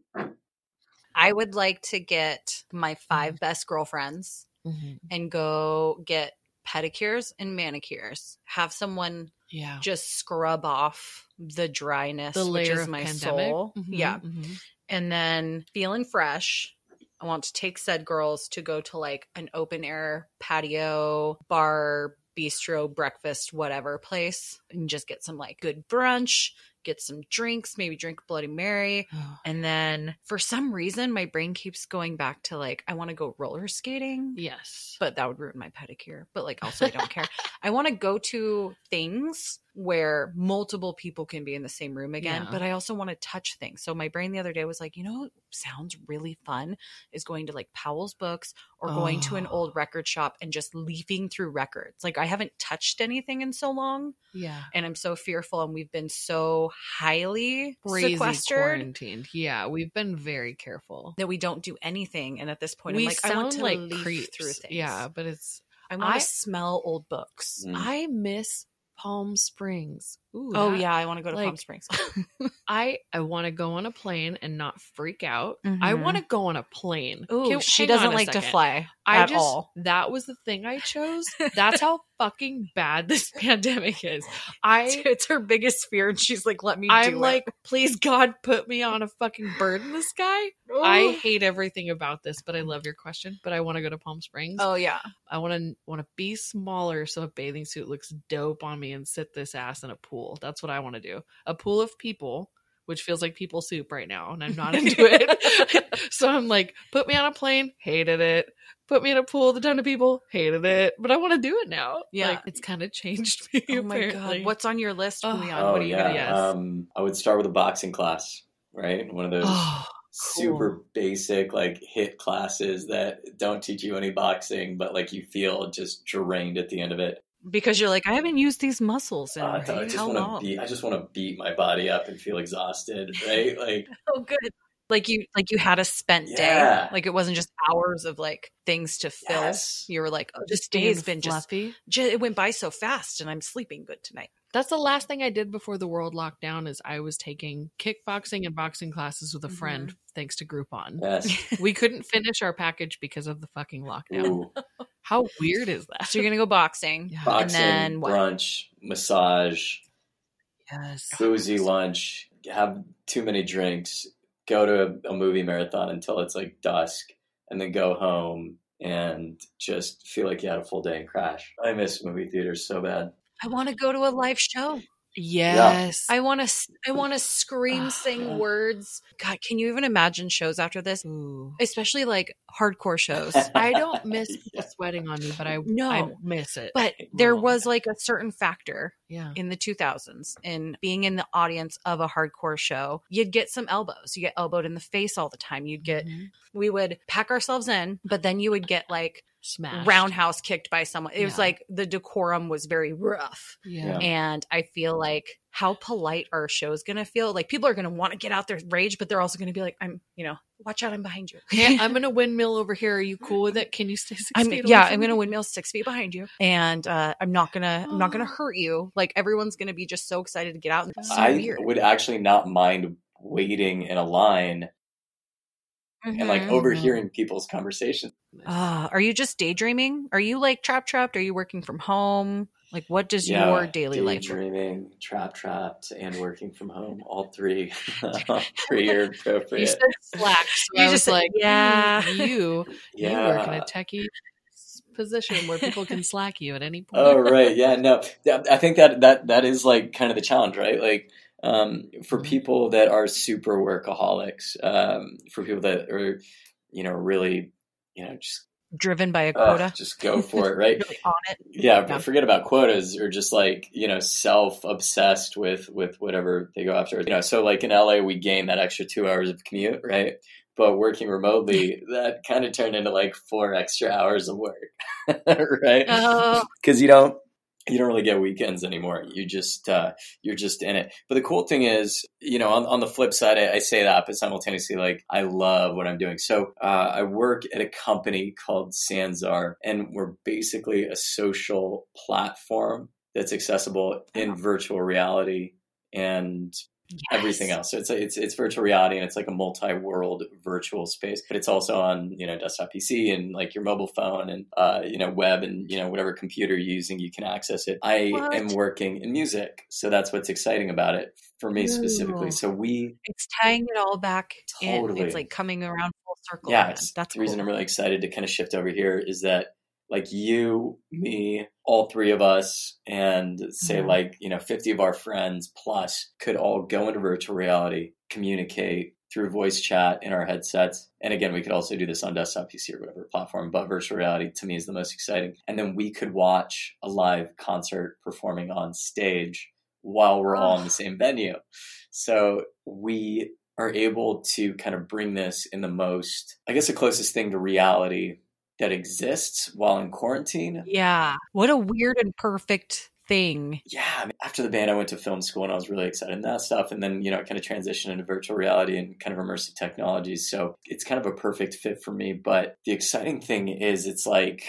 I would like to get my five best girlfriends Mhm. and go get pedicures and manicures. Have someone yeah, just scrub off the dryness, the which layer is of my pandemic. soul. Mhm, Yeah. mhm. And then feeling fresh. I want to take said girls to go to like an open air patio, bar, bistro, breakfast, whatever place and just get some like good brunch, get some drinks, maybe drink Bloody Mary. And then for some reason, my brain keeps going back to like, I want to go roller skating. yes, But that would ruin my pedicure. But like, also, I don't care. I want to go to things where multiple people can be in the same room again, Yeah. but I also want to touch things. So my brain the other day was like, you know what sounds really fun is going to like Powell's books or going to an Oh. old record shop and just leafing through records. Like I haven't touched anything in so long Yeah. and I'm so fearful and we've been so highly Crazy sequestered quarantined. Yeah, we've been very careful. that we don't do anything. And at this point, we I'm like, I want to like leaf creeps. through things. Yeah, but it's I want I- to smell old books. Mm. I miss Palm Springs. Ooh, Oh that- yeah, I want to go to Palm Springs. I I want to go on a plane and not freak out. I Mhm. want to go on a plane. Ooh, Can- she doesn't a like to fly I at just all. that was the thing I chose. That's how fucking bad this pandemic is. I it's her biggest fear, and she's like, "Let me." I'm do like, it. please God, put me on a fucking bird in the sky. I hate everything about this, but I love your question. But I want to go to Palm Springs. oh yeah, I want to want to be smaller so a bathing suit looks dope on me and sit this ass in a pool. That's what I want to do. A pool of people, which feels like people soup right now, and I'm not into it. so I'm like, put me on a plane, hated it. Put me in a pool with a ton of people, hated it. But I want to do it now. Yeah. like, it's kind of changed me. oh my apparently. god, what's on your list, Oh. Julian? Oh what are you yeah, gonna Yes. um, I would start with a boxing class, right? One of those Oh, super basic like hit classes that don't teach you any boxing, but like you feel just drained at the end of it. Because you're like, I haven't used these muscles in Uh, I I just how want long? to beat. I just want to beat my body up and feel exhausted, right? Like Oh, good. Like you, like you had a spent day. Like it wasn't just hours of like things to fill. Yes. You were like, oh, this just day's being been just, fluffy. ju- it went by so fast, and I'm sleeping good tonight. That's the last thing I did before the world locked down. Is I was taking kickboxing and boxing classes with a mm-hmm. friend, thanks to Groupon. yes, we couldn't finish our package because of the fucking lockdown. Ooh, How weird is that? So you're gonna go boxing. Yeah. boxing, then what? brunch, massage, Yes. boozy lunch, have too many drinks, go to a movie marathon until it's like dusk, and then go home and just feel like you had a full day and crash. I miss movie theaters so bad. I want to go to a live show. Yes. I want to. I want to scream, sing words. God, can you even imagine shows after this? Ooh. Especially like hardcore shows. I don't miss people sweating on me, but I No. I miss it. But there was like a certain factor yeah. in the 2000s in being in the audience of a hardcore show. You'd get some elbows. You get elbowed in the face all the time. You'd get. Mhm. We would pack ourselves in, but then you would get like Smashed. roundhouse kicked by someone. It was like the decorum was very rough. Yeah. And I feel like how polite our show's gonna feel. Like people are gonna want to get out their rage, but they're also gonna be like, I'm, you know, watch out, I'm behind you. Hey, I'm gonna windmill over here. Are you cool with it? Can you stay 6 I'm feet away yeah, I'm gonna windmill six feet behind you, and uh, I'm not gonna I'm not gonna Oh. hurt you. Like everyone's gonna be just so excited to get out. And so I weird. would actually not mind waiting in a line and like Mhm. overhearing people's conversations. Ah, are you just daydreaming? Are you like trap trapped? Are you working from home? Like what does Yeah, your daily life? look daydreaming, trap trapped, and working from home. All three, all three are appropriate. You said slack. So You I just was said, like, yeah. "Hmm, you you work in a techie position where people can slack you at any point. Oh right, yeah, no, I think that that that is like kind of the challenge, right? Like um, for Mm-hmm. people that are super workaholics, um, for people that are, you know, really, you know, just Driven by a quota, just go for it, right? really on it. Yeah, Yeah. but forget about quotas or just like, you know, self obsessed with with whatever they go after. You know, so like in LA we gain that extra two hours of commute, right? But working remotely, that kind of turned into like four extra hours of work. right? Oh, Because you don't you don't really get weekends anymore. You just uh, you're just in it. But the cool thing is, you know, on, on the flip side, I, I say that, but simultaneously, like I love what I'm doing. So uh, I work at a company called Sansar, and we're basically a social platform that's accessible in virtual reality and everything else. So it's it's it's virtual reality and it's like a multi-world virtual space, but it's also on you know desktop PC and like your mobile phone and uh, you know web and you know whatever computer you're using, you can access it. I What? am working in music, so that's what's exciting about it for me specifically. So we it's tying it all back in. Totally. It's like coming around full circle. yeah, that's the reason. I'm really excited to kind of shift over here is that like you, me, all three of us, and say Mm-hmm. Mhm. like you know 50 of our friends plus could all go into virtual reality, communicate through voice chat in our headsets. And again, we could also do this on desktop PC or whatever platform, but virtual reality to me is the most exciting. And then we could watch a live concert performing on stage while we're all in the same venue. So we are able to kind of bring this in the most, I guess, the closest thing to reality that exists while in quarantine. Yeah. What a weird and perfect thing. Yeah, I mean, after the band, I went to film school and I was really excited in that stuff. And then, you know, it kind of transitioned into virtual reality and kind of immersive technologies. So it's kind of a perfect fit for me. But the exciting thing is, it's like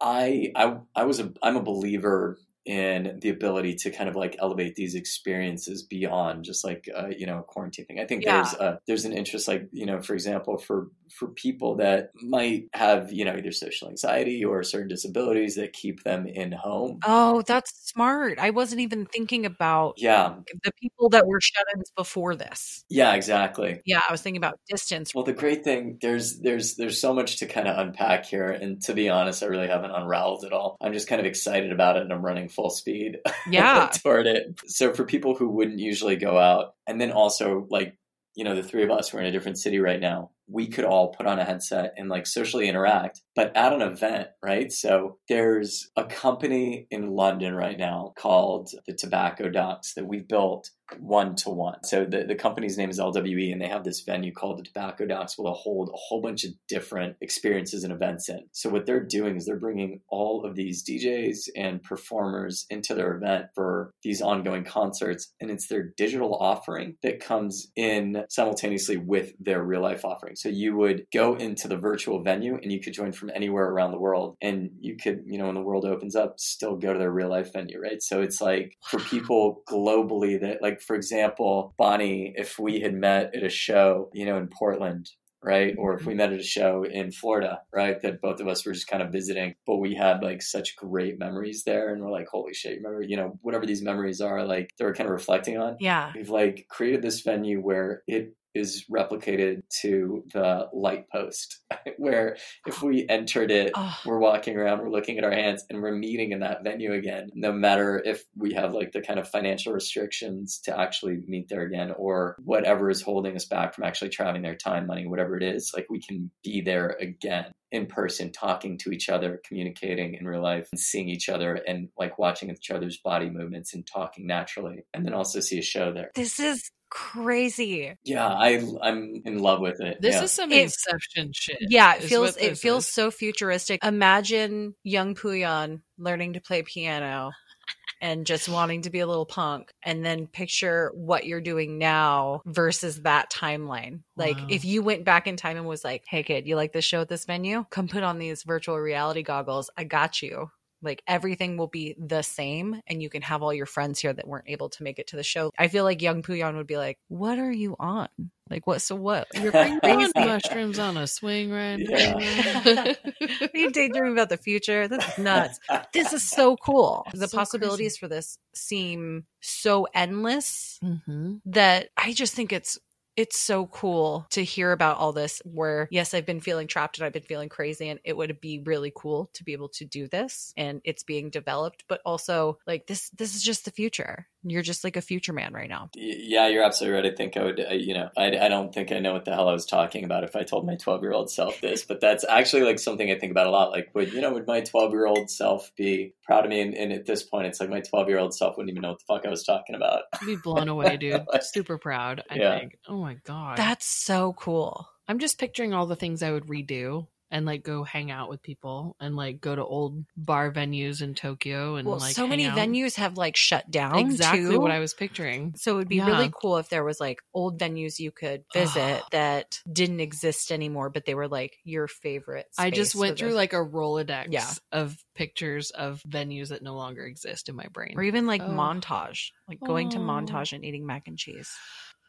I I I was a I'm a believer in the ability to kind of like elevate these experiences beyond just like uh, you know a quarantine thing. I think Yeah. there's a, there's an interest like you know for example for for people that might have you know either social anxiety or certain disabilities that keep them in home. Oh, that's smart. I wasn't even thinking about Yeah, the people that were shut-ins before this. yeah, exactly. Yeah, I was thinking about distance. Well, the great thing there's there's there's so much to kind of unpack here, and to be honest, I really haven't unraveled it all. I'm just kind of excited about it, and I'm running full speed Yeah. toward it. So for people who wouldn't usually go out, and then also like you know the three of us we're in a different city right now, we could all put on a headset and like socially interact, but at an event, right? So there's a company in London right now called the Tobacco Docks that we've built one to one. So the, the company's name is LWE and they have this venue called the Tobacco Docks where they'll hold a whole bunch of different experiences and events in. So what they're doing is they're bringing all of these DJs and performers into their event for these ongoing concerts and it's their digital offering that comes in simultaneously with their real life offering. So you would go into the virtual venue and you could join from anywhere around the world and you could, you know, when the world opens up, still go to their real life venue, right? So it's like for people globally that like for example, Bonnie, if we had met at a show, you know, in Portland, right? Or if we mm-hmm. met at a show in Florida, right? That both of us were just kind of visiting, but we had like such great memories there. And we're like, holy shit, remember, you know, whatever these memories are, like they were kind of reflecting on. Yeah. We've like created this venue where it is replicated to the light post, where if we entered it, Oh. we're walking around, we're looking at our hands, and we're meeting in that venue again. No matter if we have like the kind of financial restrictions to actually meet there again, or whatever is holding us back from actually traveling there, time, money, whatever it is, like we can be there again in person, talking to each other, communicating in real life, and seeing each other, and like watching each other's body movements and talking naturally, and then also see a show there. This is crazy. Yeah, I I'm in love with it. This yeah. is some It- inception shit. Yeah, it is feels it feels is. so futuristic. Imagine young Pouyan learning to play piano and just wanting to be a little punk and then picture what you're doing now versus that timeline. Like Wow. if you went back in time and was like, "Hey kid, you like this show at this venue? Come put on these virtual reality goggles. I got you." Like everything will be the same and you can have all your friends here that weren't able to make it to the show. I feel like young Pouyan would be like, "What are you on? Like what so what? You're Are you on mushrooms on a swing right Yeah. now? You daydreaming about the future? This is nuts. This is so cool. The So possibilities for this seem so endless hmm that I just think it's it's so cool to hear about all this where yes i've been feeling trapped and i've been feeling crazy and it would be really cool to be able to do this and it's being developed but also like this this is just the future you're just like a future man right now Yeah, you're absolutely right. I think I would, uh, you know, I, I don't think I know what the hell I was talking about if I told my 12 year old self this, but that's actually like something I think about a lot. Like, would, you know, would my 12 year old self be proud of me? And, and at this point, it's like my 12 year old self wouldn't even know what the fuck I was talking about. Be blown away, dude. Like- Super proud. I Yeah. think. Oh my god. that's so cool I'm just picturing all the things I would redo and like go hang out with people and like go to old bar venues in Tokyo and well like so many out. venues have like shut down Exactly too. what I was picturing. So it would be Yeah. really cool if there was like old venues you could visit that didn't exist anymore, but they were like your favorite. I just went through like a Rolodex Yeah. of pictures of venues that no longer exist in my brain. or even like Oh. montage, like going to Oh. montage and eating mac and cheese.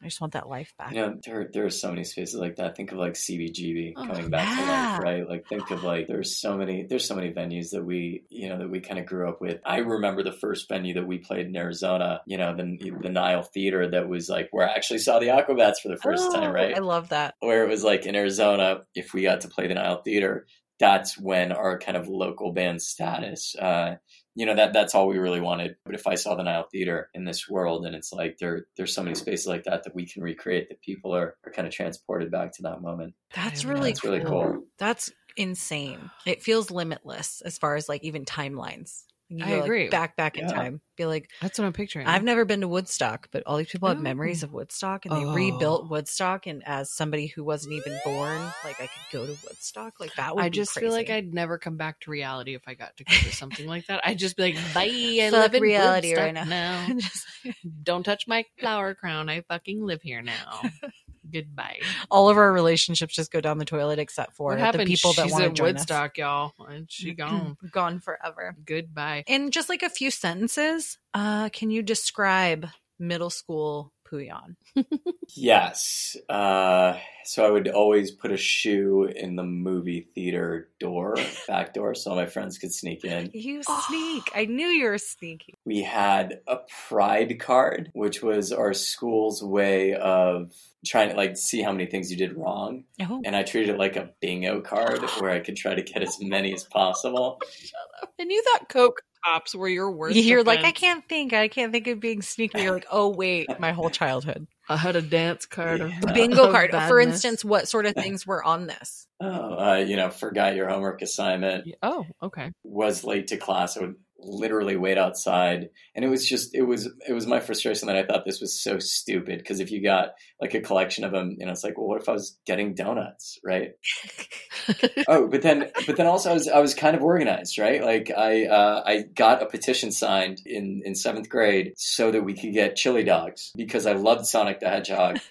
I just want that life back. You know, there, there are so many spaces like that. Think of like CBGB Oh, coming back to life, right? Like think of like there's so many there's so many venues that we you know that we kind of grew up with. I remember the first venue that we played in Arizona. You know, the the Nile Theater that was like where I actually saw the Aquabats for the first Oh, time, right? I love that. where it was like in Arizona, if we got to play the Nile Theater, that's when our kind of local band status, uh, you know, that that's all we really wanted. But if I saw the Nile Theater in this world, and it's like there there's so many spaces like that that we can recreate that people are, are kind of transported back to that moment. That's really That's really cool. That's insane. It feels limitless as far as like even timelines. You I go, like, agree. back back in Yeah. time. Be like, That's what I'm picturing. I've never been to Woodstock, but all these people have memories of Woodstock, and they Oh. rebuilt Woodstock. And as somebody who wasn't even born, like I could go to Woodstock. Like that would. I be just feel like. I'd never come back to reality if I got to go to something like that. I'd just be like, bye. I Fuck live in reality Woodstock right now. Just- don't touch my flower crown. I fucking live here now. Goodbye. all of our relationships just go down the toilet except for the people that want to join Woodstock, y'all, and she us. gone. gone forever. Goodbye. In just like a few sentences, uh, can you describe middle school Pouyan? Yes. Uh, so I would always put a shoe in the movie theater door, back door, so my friends could sneak in. You sneak. I knew you were sneaky. We had a pride card, which was our school's way of trying to like see how many things you did wrong. Oh, And I treated it like a bingo card where I could try to get as many as possible. And you thought Coke tops you're worst. you're like, I can't think. I can't think of being sneaky. You're like, oh wait, my whole childhood. I had a dance card. Of, Yeah. Bingo of card. For instance, what sort of things were on this? Oh, uh, you know, forgot your homework assignment, Oh, okay. was late to class. I would literally wait outside. And it was just, it was, it was my frustration that I thought this was so stupid. Because if you got like a collection of them, you know, it's like, well, what if I was getting donuts, right? oh, but then, but then also I was, I was kind of organized, right? Like I, uh, I got a petition signed in in seventh grade so that we could get chili dogs because I loved Sonic the Hedgehog.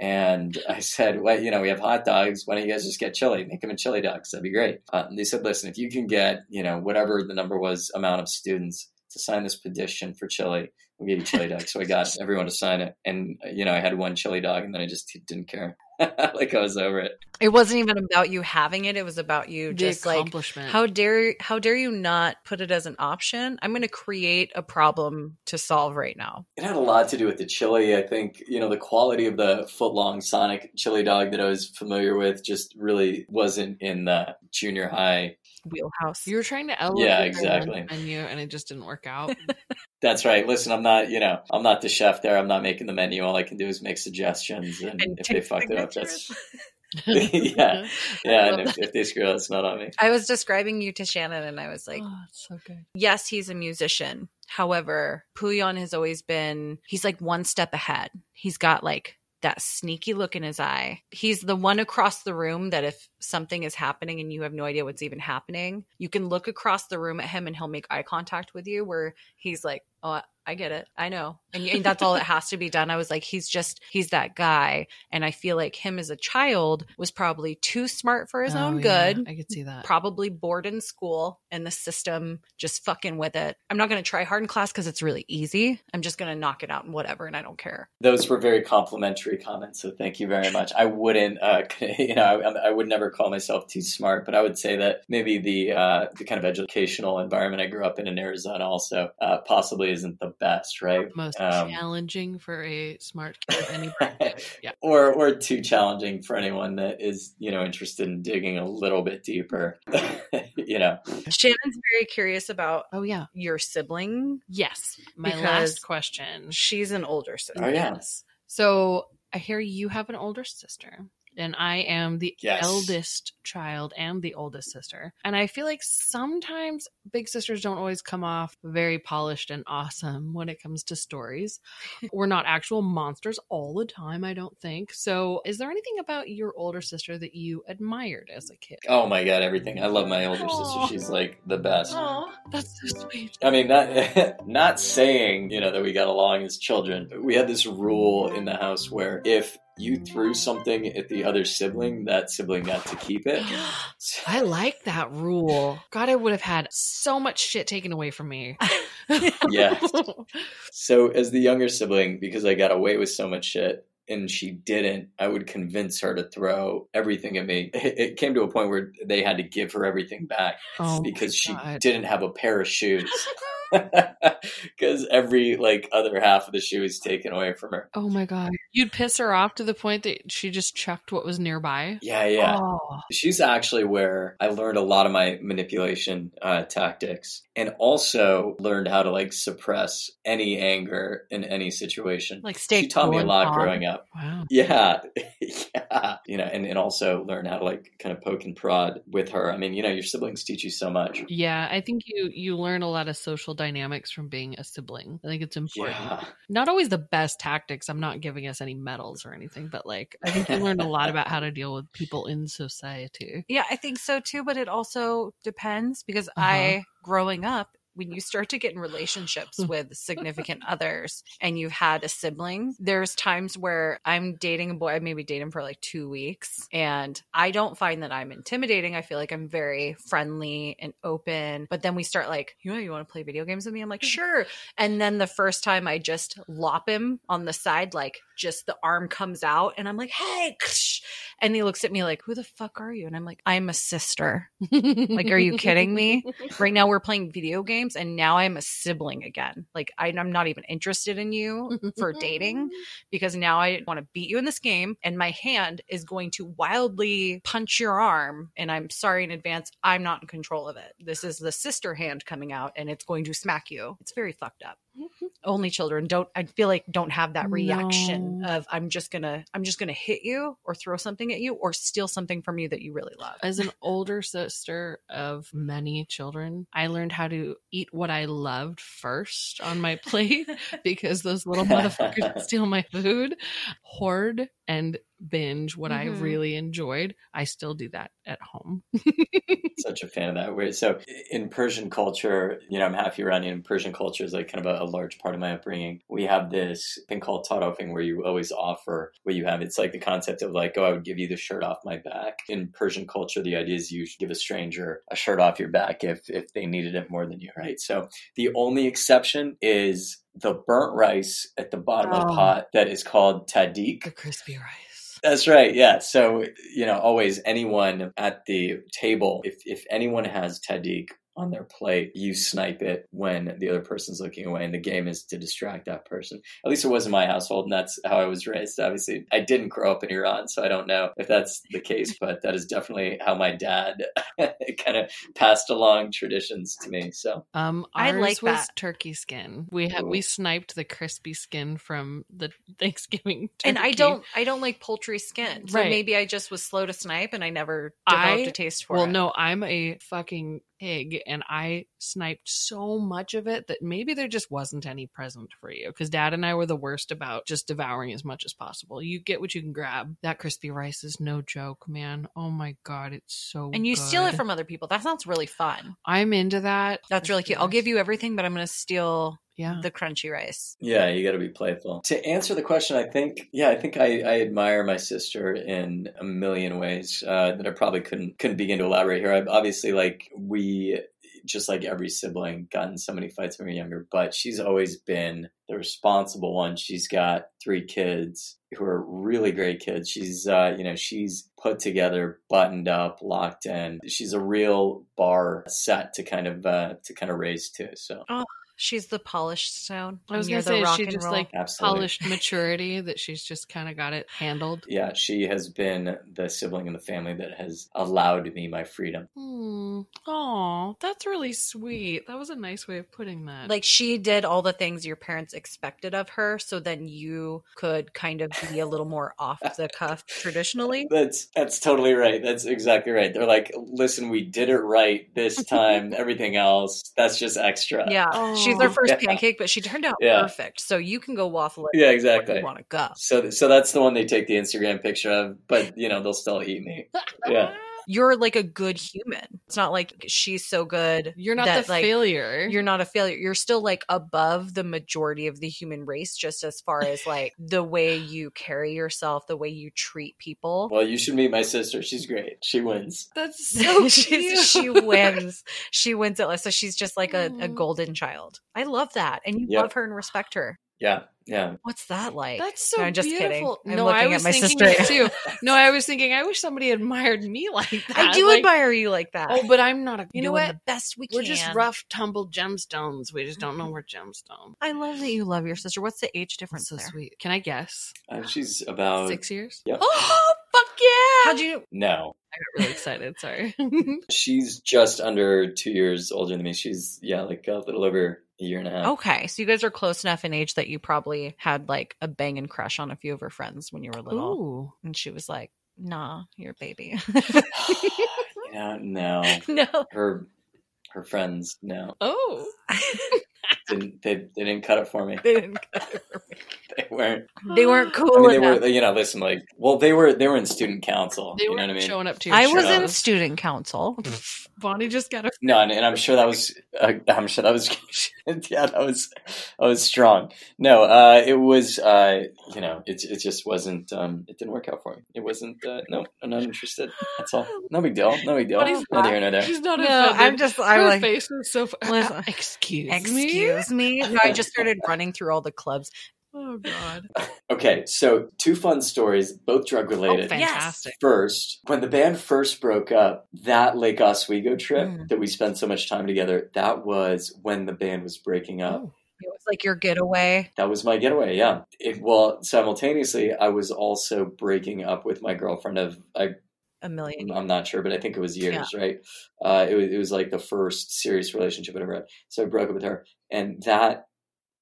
And I said, well, you know, we have hot dogs. Why don't you guys just get chili? Make them in chili dogs. That'd be great. Uh, and they said, listen, if you can get, you know, whatever the number was, amount of students to sign this petition for chili, we'll give you chili dogs. So I got everyone to sign it. And, you know, I had one chili dog and then I just didn't care. like I was over it. It wasn't even about you having it. It was about you The just like accomplishment. how dare how dare you not put it as an option? I'm going to create a problem to solve right now. It had a lot to do with the chili. I think, you know, the quality of the foot long Sonic chili dog that I was familiar with just really wasn't in the junior high. Wheelhouse. you were trying to elevate Yeah, the exactly. menu, and it just didn't work out. That's right. Listen, I'm not, you know, I'm not the chef there. I'm not making the menu. All I can do is make suggestions. And, And if they take fucked it up, that's, yeah. Yeah. I And if, if they screw up, it's not on me. I was describing you to Shannon and I was like, oh, it's so good. yes, he's a musician. However, Pouyan has always been, he's like one step ahead. He's got like that sneaky look in his eye. He's the one across the room that if something is happening and you have no idea what's even happening, you can look across the room at him and he'll make eye contact with you where he's like, oh, I get it. I know. And, and that's all that has to be done. I was like, he's just, he's that guy. And I feel like him as a child was probably too smart for his Oh, own yeah, good I could see that. probably bored in school and the system just fucking with it. I'm not going to try hard in class because it's really easy. I'm just going to knock it out and whatever, and I don't care. Those were very complimentary comments. So thank you very much. I wouldn't, uh, you know, I, I would never call myself too smart, but I would say that maybe the, uh, the kind of educational environment I grew up in in Arizona also, uh, possibly isn't the best, right? Most Um, challenging for a smart kid. Anybody. yeah. or or too challenging for anyone that is you know interested in digging a little bit deeper you know Shannon's very curious about Oh yeah. your sibling. Yes. My last question. She's an older sister. oh yeah Yes. So I hear you have an older sister. And I am the Yes. eldest child and the oldest sister. And I feel like sometimes big sisters don't always come off very polished and awesome when it comes to stories. We're not actual monsters all the time, I don't think. So, is there anything about your older sister that you admired as a kid? oh my god everything i love my older Aw. sister she's like the best Oh, that's so sweet. I mean, not not saying you know that we got along as children. But we had this rule in the house where if you threw something at the other sibling, that sibling got to keep it. I like that rule. God, I would have had so much shit taken away from me. Yeah. So as the younger sibling, because I got away with so much shit and she didn't, I would convince her to throw everything at me. It it came to a point where they had to give her everything back oh, because she didn't have a pair of shoes. because every like other half of the shoe is taken away from her. Oh my god. You'd piss her off to the point that she just chucked what was nearby. Yeah, yeah. Oh. She's actually where I learned a lot of my manipulation uh, tactics and also learned how to like suppress any anger in any situation. Like stay she taught cool me a lot calm. growing up. Wow. Yeah, yeah, you know, and, and also learn how to like kind of poke and prod with her. I mean, you know, your siblings teach you so much. Yeah, I think you you learn a lot of social dynamics from being a sibling. I think it's important. Yeah, Not always the best tactics. I'm not giving us any medals or anything, but like I think you learn a lot about how to deal with people in society. Yeah, I think so too, but it also depends because Uh-huh. I, growing up, when you start to get in relationships hmm. with significant others and you've had a sibling, there's times where I'm dating a boy, I maybe date him for like two weeks, and I don't find that I'm intimidating. I feel like I'm very friendly and open. But then we start like, you know, you want to play video games with me? I'm like, sure. And then the first time I just lop him on the side, like just the arm comes out, and I'm like, hey, and he looks at me like, who the fuck are you? And I'm like, I'm a sister. Like, are you kidding me? Right now we're playing video games and now I'm a sibling again. Like I'm not even interested in you for dating because now I want to beat you in this game and my hand is going to wildly punch your arm. And I'm sorry in advance, I'm not in control of it. This is the sister hand coming out and it's going to smack you. It's very fucked up. Only children don't I feel like don't have that reaction No. of I'm just gonna I'm just gonna hit you or throw something at you or steal something from you that you really love. As an older sister of many children, I learned how to eat what I loved first on my plate because those little motherfuckers steal my food, hoard and binge what I Mhm. really enjoyed. I still do that at home. such a fan of that. Where so in Persian culture, you know, I'm half Iranian. Persian culture is like kind of a, a large part of my upbringing. We have this thing called tarofing where you always offer what you have. It's like the concept of like, oh, I would give you the shirt off my back. In Persian culture, the idea is you should give a stranger a shirt off your back if if they needed it more than you, right? So the only exception is the burnt rice at the bottom of the Oh. pot that is called tahdig. The crispy rice. That's right. Yeah. So, you know, always anyone at the table, if, if anyone has Tahdig on their plate, you snipe it when the other person's looking away. And the game is to distract that person. At least it was in my household. And that's how I was raised. Obviously, I didn't grow up in Iran. So I don't know if that's the case, but that is definitely how my dad kind of passed along traditions to me. So, Um, I ours like was that. turkey skin. We had Ooh. we sniped the crispy skin from the Thanksgiving. Turkey. and I don't I don't like poultry skin. So Right. maybe I just was slow to snipe and I never developed a taste for well, it. Well, no, I'm a fucking pig, and I sniped so much of it that maybe there just wasn't any present for you. Because Dad and I were the worst about just devouring as much as possible. You get what you can grab. That crispy rice is no joke, man. Oh my god, it's so. And you steal it from other people. That sounds really fun. I'm into that. That's really cute. I'll give you everything, but I'm going to steal Yeah. the crunchy rice. Yeah, you got to be playful. To answer the question, I think, yeah, I think I, I admire my sister in a million ways uh, that I probably couldn't couldn't begin to elaborate here. I, obviously, like we, just like every sibling, gotten so many fights when we were younger, but she's always been the responsible one. She's got three kids who are really great kids. She's, uh, you know, she's put together, buttoned up, locked in. She's a real bar set to kind of uh, to kind of raise to. So. She's the polished stone. I was gonna say the she just roll. like Absolutely. polished maturity that she's just kind of got it handled. yeah, she has been the sibling in the family that has allowed me my freedom. Hmm. Oh, that's really sweet. That was a nice way of putting that. like she did all the things your parents expected of her so then you could kind of be a little more off the cuff traditionally That's that's totally right. That's exactly right. They're like, listen, we did it right this time. Everything else, that's just extra. yeah she's Oh. first Yeah. pancake but she turned out Yeah. perfect so you can go waffle it Yeah, exactly. you want to go So so that's the one they take the Instagram picture of, but you know they'll still eat me. Yeah. You're like a good human it's not like she's so good You're not that, the like, failure. you're not a failure you're still like above the majority of the human race just as far as like the way you carry yourself the way you treat people Well, you should meet my sister. She's great. She wins. That's so She's- cute. she wins. She wins it. Last. So she's just like a, a golden child. I love that. And you Yep. love her and respect her. Yeah, yeah. What's that like? That's so No, I'm just kidding. beautiful. I'm no, looking I at was my thinking sister. that too. No, I was thinking I wish somebody admired me like that. I do Like, admire you like that. Oh, but I'm not a. you know what? the- best we we're can. just rough, tumble gemstones. We just don't know we're gemstones. I love that you love your sister. What's the age difference That's so there? sweet. Can I guess? Uh, she's about Six years. Yep. Oh, fuck yeah! How'd you? no. I got really excited. Sorry. She's just under two years older than me. She's yeah, like a little over a year and a half. Okay, so you guys are close enough in age that you probably had like a banging crush on a few of her friends when you were little, Ooh. and she was like, "Nah, you're a baby." yeah, no. no, Her her friends, no. Oh. Didn't they, they didn't cut it for me. they didn't. cut it for me. They weren't They weren't I cool mean they enough. were you know, listen, like well they were they were in student council. They you were know what I mean? showing up to your I was in student council. Bonnie just got a. No, and, and I'm sure that was uh, I'm sure that was yeah, that was that was strong. No, uh it was uh you know, it it just wasn't um it didn't work out for me. It wasn't uh no, I'm not interested. That's all. No big deal. No big deal. Bonnie's Neither here nor there. She's not No, offended. I'm just. I'm Her like. face was so. Fu- Listen. excuse me. Excuse me. No, I just started running through all the clubs. Oh God. Okay, so two fun stories, both drug Oh, related. fantastic. First, when the band first broke up, that Lake Oswego trip Mm. that we spent so much time together, that was when the band was breaking up. Oh. It was like your getaway. That was my getaway, yeah. It, well, simultaneously, I was also breaking up with my girlfriend of, I, A million. I'm not sure, but I think it was years, right? Uh, it, was, it was like the first serious relationship I ever had. So I broke up with her. And that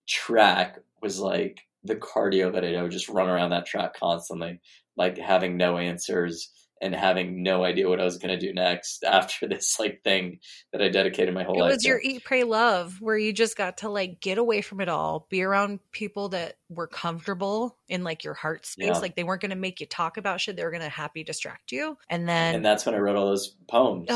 track was like the cardio that I did. I would just run around that track constantly, like having no answers and having no idea what I was going to do next after this like thing that I dedicated my whole It life It was to. your eat, pray, love, where you just got to like get away from it all, be around people that were comfortable in like your heart space. Yeah. Like they weren't going to make you talk about shit; they were going to happy distract you. And then, and that's when I wrote all those poems.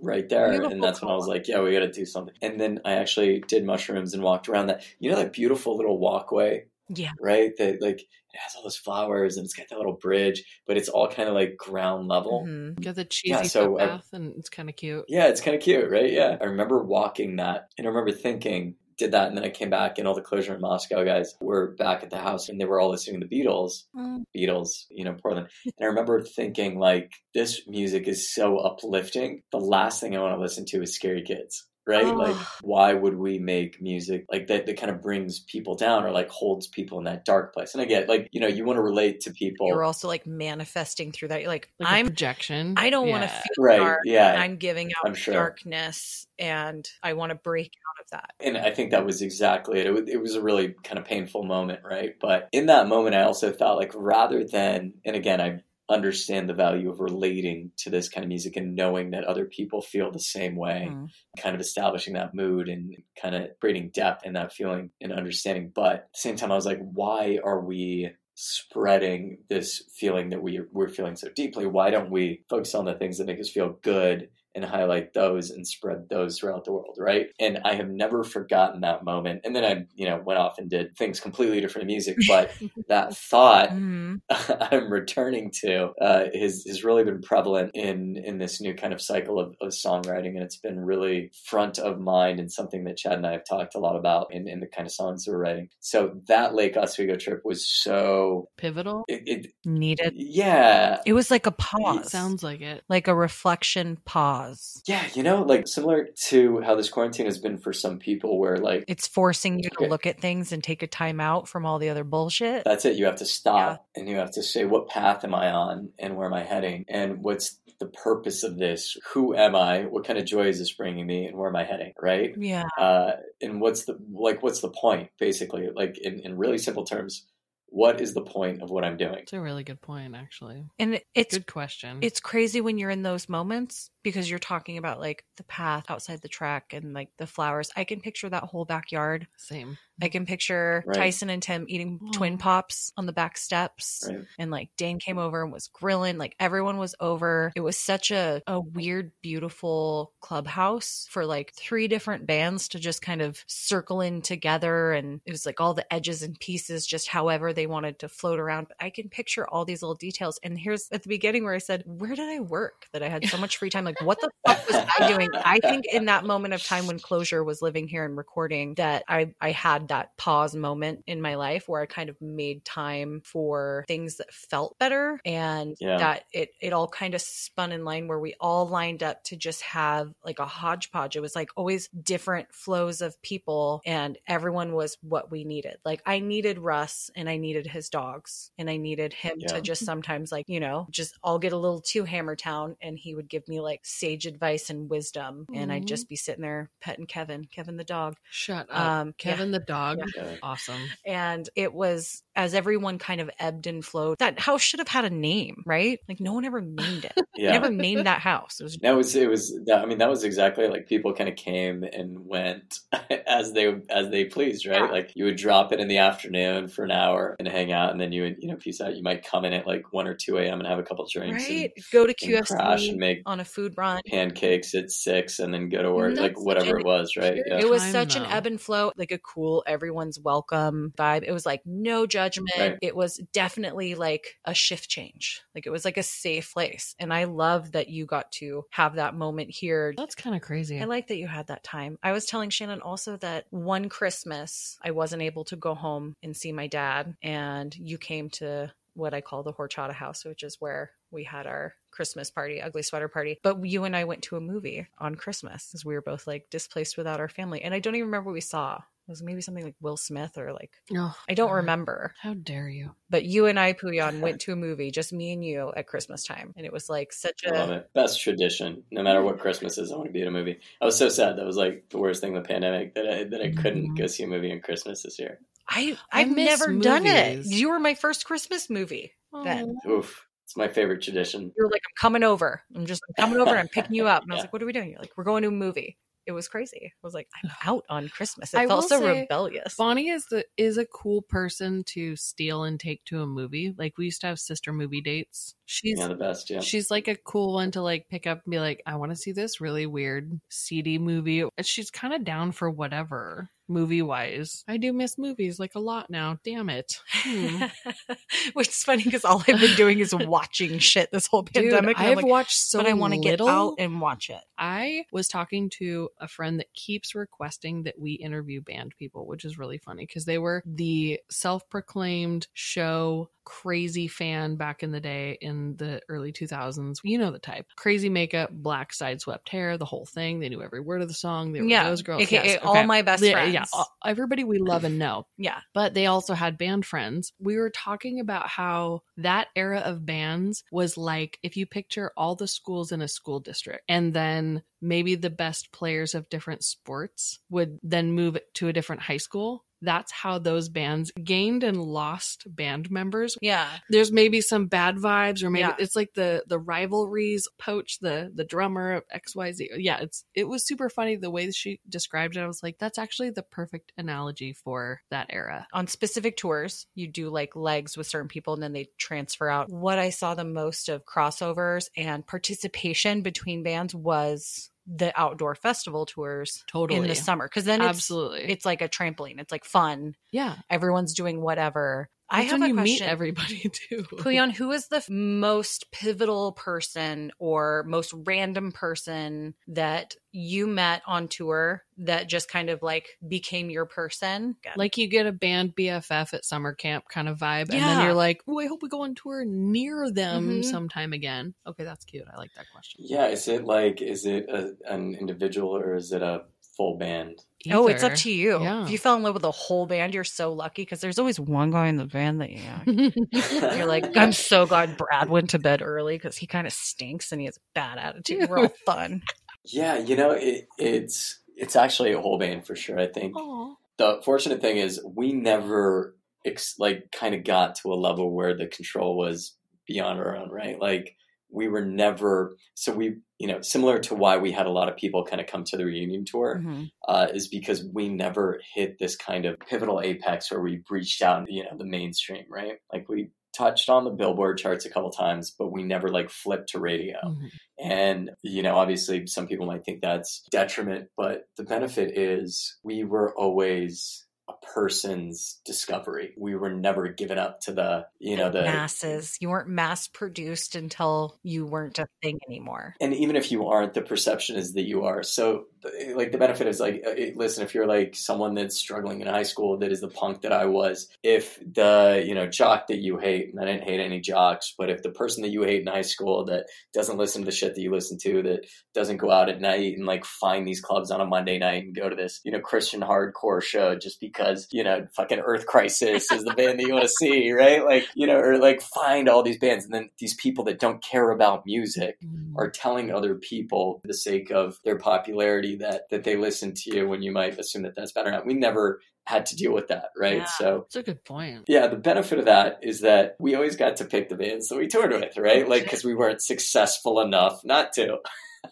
Right there. And that's when I was like, yeah, we got to do something. And then I actually did mushrooms and walked around that, you know, that beautiful little walkway, yeah, right? That like it has all those flowers and it's got that little bridge, but it's all kind of like ground level. mhm. Got the cheesy Yeah, so I- footpath, and it's kind of cute. Yeah, it's kind of cute, right? Yeah. I remember walking that and I remember thinking, did that. And then I came back and all the Closure in Moscow guys were back at the house and they were all listening to the Beatles. Mm. Beatles, you know, Portland. And I remember thinking, like, this music is so uplifting. The last thing I want to listen to is Scary Kids, right? Oh. Like, why would we make music like that that kind of brings people down or like holds people in that dark place? And again, like, you know, you want to relate to people. You're also like manifesting through that. You're like, Like a I'm. projection. I don't want to feel Right, dark. yeah. I'm giving out I'm sure. darkness, and I want to break out of that. and I think that was exactly it. It was, it was a really kind of painful moment, right? But in that moment, I also thought, like, rather than, and again, I understand the value of relating to this kind of music and knowing that other people feel the same way, Mm. kind of establishing that mood and kind of creating depth in that feeling and understanding. But at the same time, I was like, why are we spreading this feeling that we, we're feeling so deeply? Why don't we focus on the things that make us feel good and highlight those and spread those throughout the world, right? And I have never forgotten that moment. And then I, you know, went off and did things completely different music, but that thought Mhm. I'm returning to uh, has has really been prevalent in in this new kind of cycle of, of songwriting, and it's been really front of mind and something that Chad and I have talked a lot about in, in the kind of songs we're writing. So that Lake Oswego trip was so Pivotal. it, it Needed. yeah It was like a pause. It sounds like it. like a reflection pause. Yeah you know like similar to how this quarantine has been for some people where like It's forcing you to look at things and take a time out from all the other bullshit. That's it. You have to stop and you have to say, what path am I on and where am I heading? And what's the purpose of this? Who am I? What kind of joy is this bringing me? And where am I heading? Right. yeah. Uh, and what's the, like, what's the point basically? Like in, in really simple terms, what is the point of what I'm doing? It's a really good point, actually. And it- it's Good question. it's crazy when you're in those moments because you're talking about like the path outside the track and like the flowers. I can picture that whole backyard. same. I can picture Right. Tyson and Tim eating twin pops on the back steps. Right. And like Dane came over and was grilling. Like everyone was over. It was such a, a weird, beautiful clubhouse for like three different bands to just kind of circle in together. And it was like all the edges and pieces, just however they wanted to float around. But I can picture all these little details. And here's at the beginning where I said, Where did I work that I had so much free time? Like, like, what the fuck was I doing? I think in that moment of time when closure was living here and recording, that I, I had that pause moment in my life where I kind of made time for things that felt better and Yeah. that it, it all kind of spun in line where we all lined up to just have like a hodgepodge. It was like always different flows of people and everyone was what we needed. Like I needed Russ and I needed his dogs and I needed him Yeah. to just sometimes like, you know, just I'll get a little too hammer town and he would give me like sage advice and wisdom and I'd Mhm. just be sitting there petting Kevin, Kevin the dog. Shut up. Um, Kevin the dog. Yeah. Awesome. And it was as everyone kind of ebbed and flowed, that house should have had a name, right? Like no one ever named it. Yeah. Never named that house. It was That was it was that I mean that was exactly like people kind of came and went as they as they pleased, right? Yeah. Like you would drop it in the afternoon for an hour and hang out, and then you would you know peace out. You might come in at like one or two a.m. and have a couple drinks, right. Go to and, and crash and make on a food run. pancakes at six, and then go to work, like whatever it was, right? Yeah. It was time, such an ebb and flow, like a cool, everyone's welcome vibe. It was like no judgment. Right. It was definitely like a shift change. Like it was like a safe place. And I love that you got to have that moment here. That's kind of crazy. I like that you had that time. I was telling Shannon also that one Christmas I wasn't able to go home and see my dad, and you came to what I call the horchata house, which is where we had our Christmas party, ugly sweater party. But you and I went to a movie on Christmas because we were both like displaced without our family. And I don't even remember what we saw. It was maybe something like Will Smith or like, Oh, I don't God. remember. How dare you? But you and I, Pouyan, went to a movie, just me and you at Christmas time. And it was like such I love a. it. Best tradition. No matter what Christmas is, I want to be at a movie. I was so sad. That was like the worst thing in the pandemic that I that I couldn't Mhm. go see a movie on Christmas this year. I, I I've miss never done it. You were my first Christmas movie. Then. Oh. Oof, it's my favorite tradition. you were like, I'm coming over. I'm just I'm coming over and I'm picking you up. And I was like, what are we doing? You're like, we're going to a movie. It was crazy. I was like, I'm out on Christmas. It I felt so say, rebellious. Bonnie is the is a cool person to steal and take to a movie. Like we used to have sister movie dates. She's Yeah, the best. Yeah. She's like a cool one to like pick up and be like, I want to see this really weird, seedy movie. And She's kind of down for whatever movie wise. I do miss movies like a lot now. Damn it. Hmm. Which is funny because all I've been doing is watching shit this whole Dude, pandemic. I've like, watched so but I want to get out and watch it. I was talking to a friend that keeps requesting that we interview band people, which is really funny because they were the self proclaimed show crazy fan back in the day in the early 2000s. You know the type crazy makeup, black side swept hair, the whole thing. They knew every word of the song. They were Yeah, those girls. aka Yes, all okay. my best friends. Yeah, everybody we love and know Yeah. but they also had band friends. We were talking about how that era of bands was like if you picture all the schools in a school district and then maybe the best players of different sports would then move to a different high school. That's how those bands gained and lost band members. Yeah. There's maybe some bad vibes, or maybe Yeah. it's like the the rivalries poach the the drummer of XYZ. Yeah, it's it was super funny the way she described it. I was like, that's actually the perfect analogy for that era. on specific tours, you do like legs with certain people and then they transfer out. What I saw the most of crossovers and participation between bands was the outdoor festival tours totally in the summer because then it's, Absolutely. it's like a trampoline. It's like fun. yeah. Everyone's doing whatever. I That's have when a you meet question. everybody too. Pouyan, who is the f- most pivotal person or most random person that you met on tour that just kind of like became your person? Like you get a band BFF at summer camp kind of vibe, and then you're like, "Oh, I hope we go on tour near them Mhm. sometime again." Okay, that's cute. I like that question. Yeah, is it like is it a, an individual or is it a full band? Oh, it's up to you. Yeah. If you fell in love with a whole band, you're so lucky because there's always one guy in the band that you you're like, I'm so glad Brad went to bed early because he kind of stinks and he has a bad attitude. We're all fun. Yeah, you know, it, it's it's actually a whole band for sure. I think Aw. the fortunate thing is we never ex- like kind of got to a level where the control was beyond our own, right? Like we were never so we you know similar to why we had a lot of people kind of come to the reunion tour Mhm. uh, is because we never hit this kind of pivotal apex where we breached out you know the mainstream right like we touched on the billboard charts a couple times but we never like flipped to radio Mhm. and, you know, obviously some people might think that's detriment, but the benefit is we were always person's discovery. We were never given up to the, you know, the masses. You weren't mass produced until you weren't a thing anymore. and even if you aren't, the perception is that you are. So, like, the benefit is like, uh, listen, if you're like someone that's struggling in high school, that is the punk that I was. If the you know jock that you hate, and I didn't hate any jocks, but if the person that you hate in high school that doesn't listen to the shit that you listen to, that doesn't go out at night and like find these clubs on a Monday night and go to this you know Christian hardcore show just because you know fucking Earth Crisis is the band that you want to see, right? Like you know, or like find all these bands, and then these people that don't care about music mm. are telling other people for the sake of their popularity that that they listen to you when you might assume that that's better. We never had to deal with that, right? Yeah. So That's a good point. yeah, the benefit of that is that we always got to pick the bands that we toured with, right? Oh, like because we weren't successful enough not to.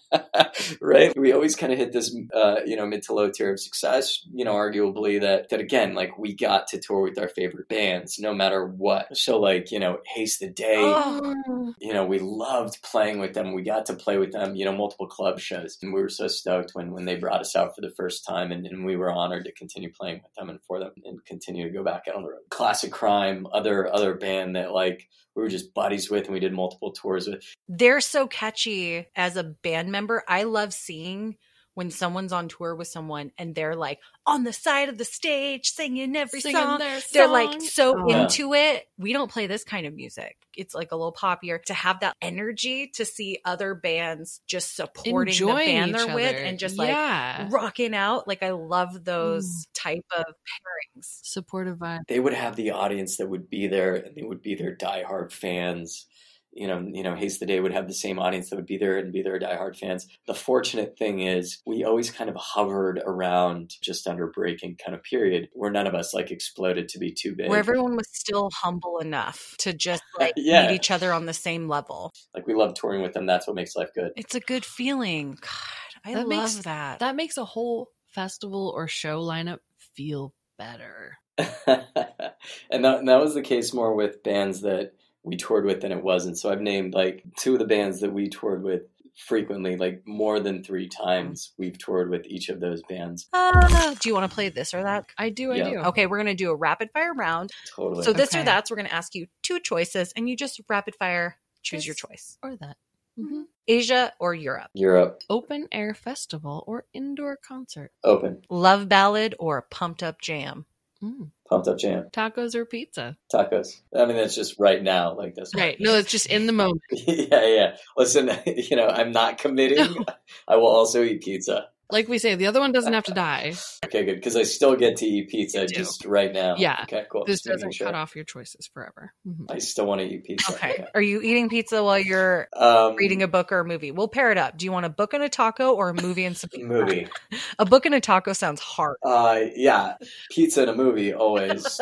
right? We always kind of hit this, uh, you know, mid to low tier of success. You know, arguably that that again, like we got to tour with our favorite bands, no matter what. So, like, you know, Haste the Day. Oh, You know, we loved playing with them. We got to play with them, you know, multiple club shows. And we were so stoked when, when they brought us out for the first time. And, and we were honored to continue playing with them and for them and continue to go back out on the road. Classic Crime, other other band that like we were just buddies with and we did multiple tours with. they're so catchy as a band member. I love seeing when someone's on tour with someone and they're like on the side of the stage singing every Singing song. their They're like so Oh. Yeah. into it. We don't play this kind of music. It's like a little poppier to have that energy to see other bands just supporting the band they're with and just like rocking out. Like I love Mm. those type of pairings. supportive vibe. They would have the audience that would be there and they would be their diehard fans. You know, you know, Haste the Day would have the same audience that would be there and be their diehard fans. The fortunate thing is we always kind of hovered around just under breaking kind of period where none of us like exploded to be too big. Where everyone was still humble enough to just like Yeah. meet each other on the same level. like we love touring with them. That's what makes life good. It's a good feeling. God, I That love makes- that. That makes a whole festival or show lineup feel better. and that, and that was the case more with bands that we toured with than it wasn't. So I've named like two of the bands that we toured with frequently, like more than three times we've toured with each of those bands. Ah, do you want to play this or that? I do, I Yeah. do. Okay, we're going to do a rapid fire round. Totally. So this or Okay. that's, we're going to ask you two choices and you just rapid fire choose This- your choice. Or that. Mhm. Asia or Europe? Europe Open air festival or indoor concert. open, Love ballad or pumped up jam? Mm. Pumped up jam, Tacos or pizza. tacos. I mean, that's just right now, like this. Right. No, it's just in the moment. yeah, yeah. Listen, you know, I'm not committing. I will also eat pizza. Like we say, the other one doesn't have to die. Okay, good, because I still get to eat pizza just right now. Yeah. Okay, cool. This Just doesn't sure. cut off your choices forever. Mhm. I still want to eat pizza. Okay. Are you eating pizza while you're Um, reading a book or a movie? We'll pair it up. Do you want a book and a taco or a movie and some pizza? movie. A book and a taco sounds hard. Uh, yeah, pizza and a movie always.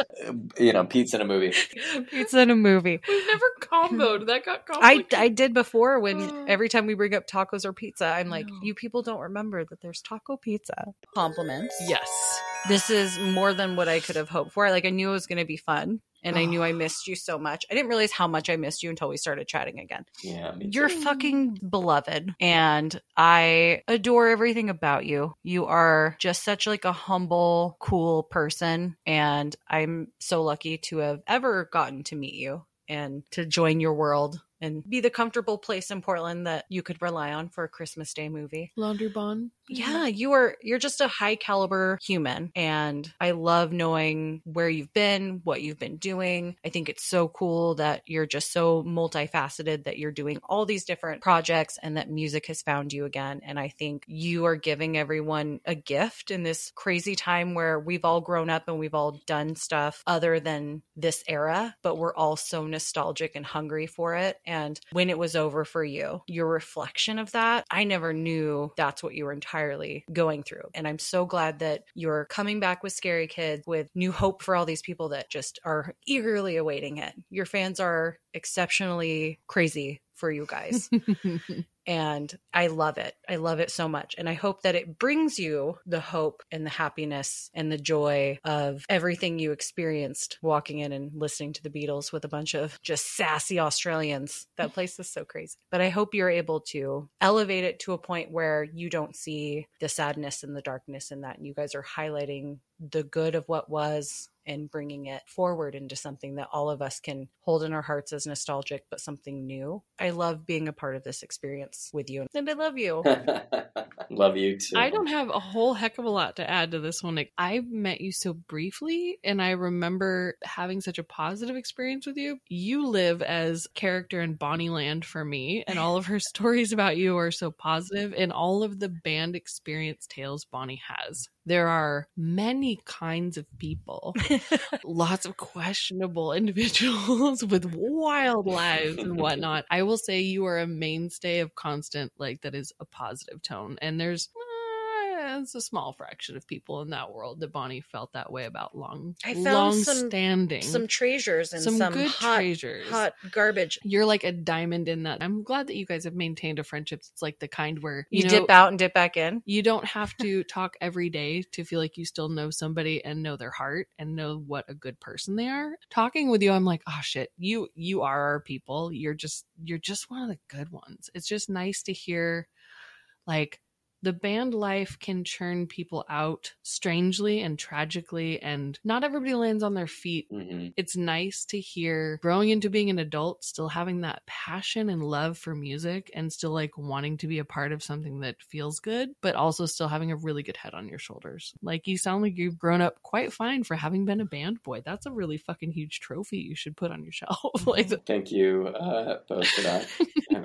you know, pizza and a movie. Pizza and a movie. We've never comboed. That got I, complicated. I did before when every time we bring up tacos or pizza, I'm like, No. you people don't remember that there's taco pizza. Compliments. Yes. This is more than what I could have hoped for. Like, I knew it was going to be fun. And I knew I missed you so much. I didn't realize how much I missed you until we started chatting again. Yeah, me. You're fucking beloved and I adore everything about you. You are just such like a humble, cool person and I'm so lucky to have ever gotten to meet you and to join your world and be the comfortable place in Portland that you could rely on for a Christmas Day movie. Laundry bond. Yeah, you are you're just a high caliber human and I love knowing where you've been, what you've been doing. I think it's so cool that you're just so multifaceted that you're doing all these different projects and that music has found you again and I think you are giving everyone a gift in this crazy time where we've all grown up and we've all done stuff other than this era, but we're all so nostalgic and hungry for it and when it was over for you, your reflection of that, I never knew that's what you were entirely going through. And I'm so glad that you're coming back with Scary Kids with new hope for all these people that just are eagerly awaiting it. Your fans are exceptionally crazy for you guys. And I love it. I love it so much. And I hope that it brings you the hope and the happiness and the joy of everything you experienced walking in and listening to the Beatles with a bunch of just sassy Australians. That place is so crazy. But I hope you're able to elevate it to a point where you don't see the sadness and the darkness in that. And you guys are highlighting the good of what was and bringing it forward into something that all of us can hold in our hearts as nostalgic, but something new. I love being a part of this experience with you. And I love you. Love you too. I don't have a whole heck of a lot to add to this one. Like, I met you so briefly, and I remember having such a positive experience with you. You live as character in Bonnie Land for me, and all of her stories about you are so positive, and all of the band experience tales Bonnie has. There are many kinds of people, lots of questionable individuals with wild lives and whatnot. I will say you are a mainstay of constant, like, that is a positive tone. And there's it's a small fraction of people in that world that Bonnie felt that way about long, I found long some- standing, some treasures and Some some, good hot, treasures. hot garbage. You're like a diamond in that. I'm glad that you guys have maintained a friendship. It's like the kind where You, you, know, dip out and dip back in. You don't have to talk every day to feel like you still know somebody and know their heart and know what a good person they are. Talking with you, I'm like, oh shit, you you are our people. You're just you're just one of the good ones. It's just nice to hear like the band life can churn people out strangely and tragically and not everybody lands on their feet hmm it's nice to hear growing into being an adult, still having that passion and love for music and still like wanting to be a part of something that feels good, but also still having a really good head on your shoulders. Like you sound like you've grown up quite fine for having been a band boy. That's a really fucking huge trophy you should put on your shelf. like Thank you uh, both for that.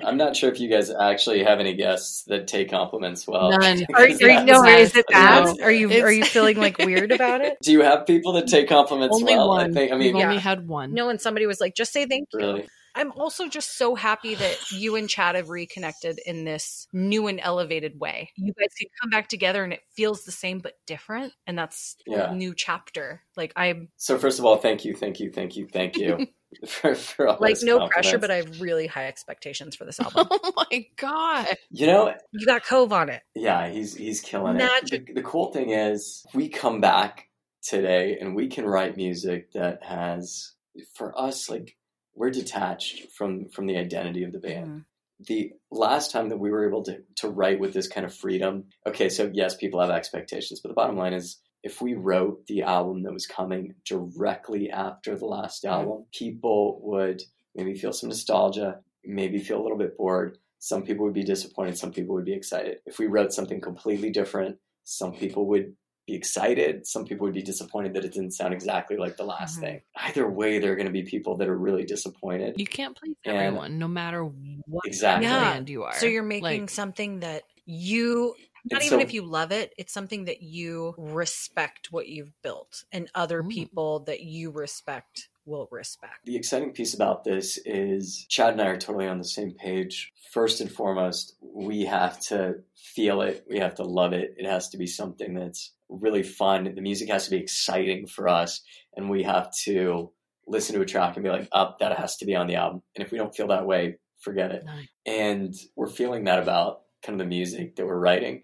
I'm not sure if you guys actually have any guests that take compliments well. Oh, None. Are, are you, no, is it bad? No. Are you are you feeling like weird about it? Do you have people that take compliments only well? one. I think. I mean, We've only had one. No, and somebody was like, just say thank you. really. I'm also just so happy that you and Chad have reconnected in this new and elevated way. You guys can come back together and it feels the same but different. And that's Yeah. a new chapter. Like I'm So first of all, thank you, thank you, thank you, thank you for, for all like those no pressure, but I have really high expectations for this album. Oh my god. you know, you got Cove on it. yeah, he's he's killing Magic. it. The, the cool thing is, we come back today and we can write music that has, for us, like we're detached from from the identity of the band. Mm-hmm. the last time that we were able to to write with this kind of freedom okay so yes people have expectations but the bottom line is if we wrote the album that was coming directly after the last album people would maybe feel some nostalgia maybe feel a little bit bored some people would be disappointed some people would be excited if we wrote something completely different some people would be excited some people would be disappointed that it didn't sound exactly like the last Mhm. thing either way there are going to be people that are really disappointed You can't please And- everyone, no matter what Exactly. Yeah. band you are. So you're making Like, something that you not even so- if you love it, it's something that you respect what you've built and other Ooh. people that you respect will respect. The exciting piece about this is Chad and I are totally on the same page. First and foremost, we have to feel it. We have to love it. It has to be something that's really fun. The music has to be exciting for us. And we have to listen to a track and be like, up, that has to be on the album. And if we don't feel that way, forget it. Nice. And we're feeling that about kind of the music that we're writing.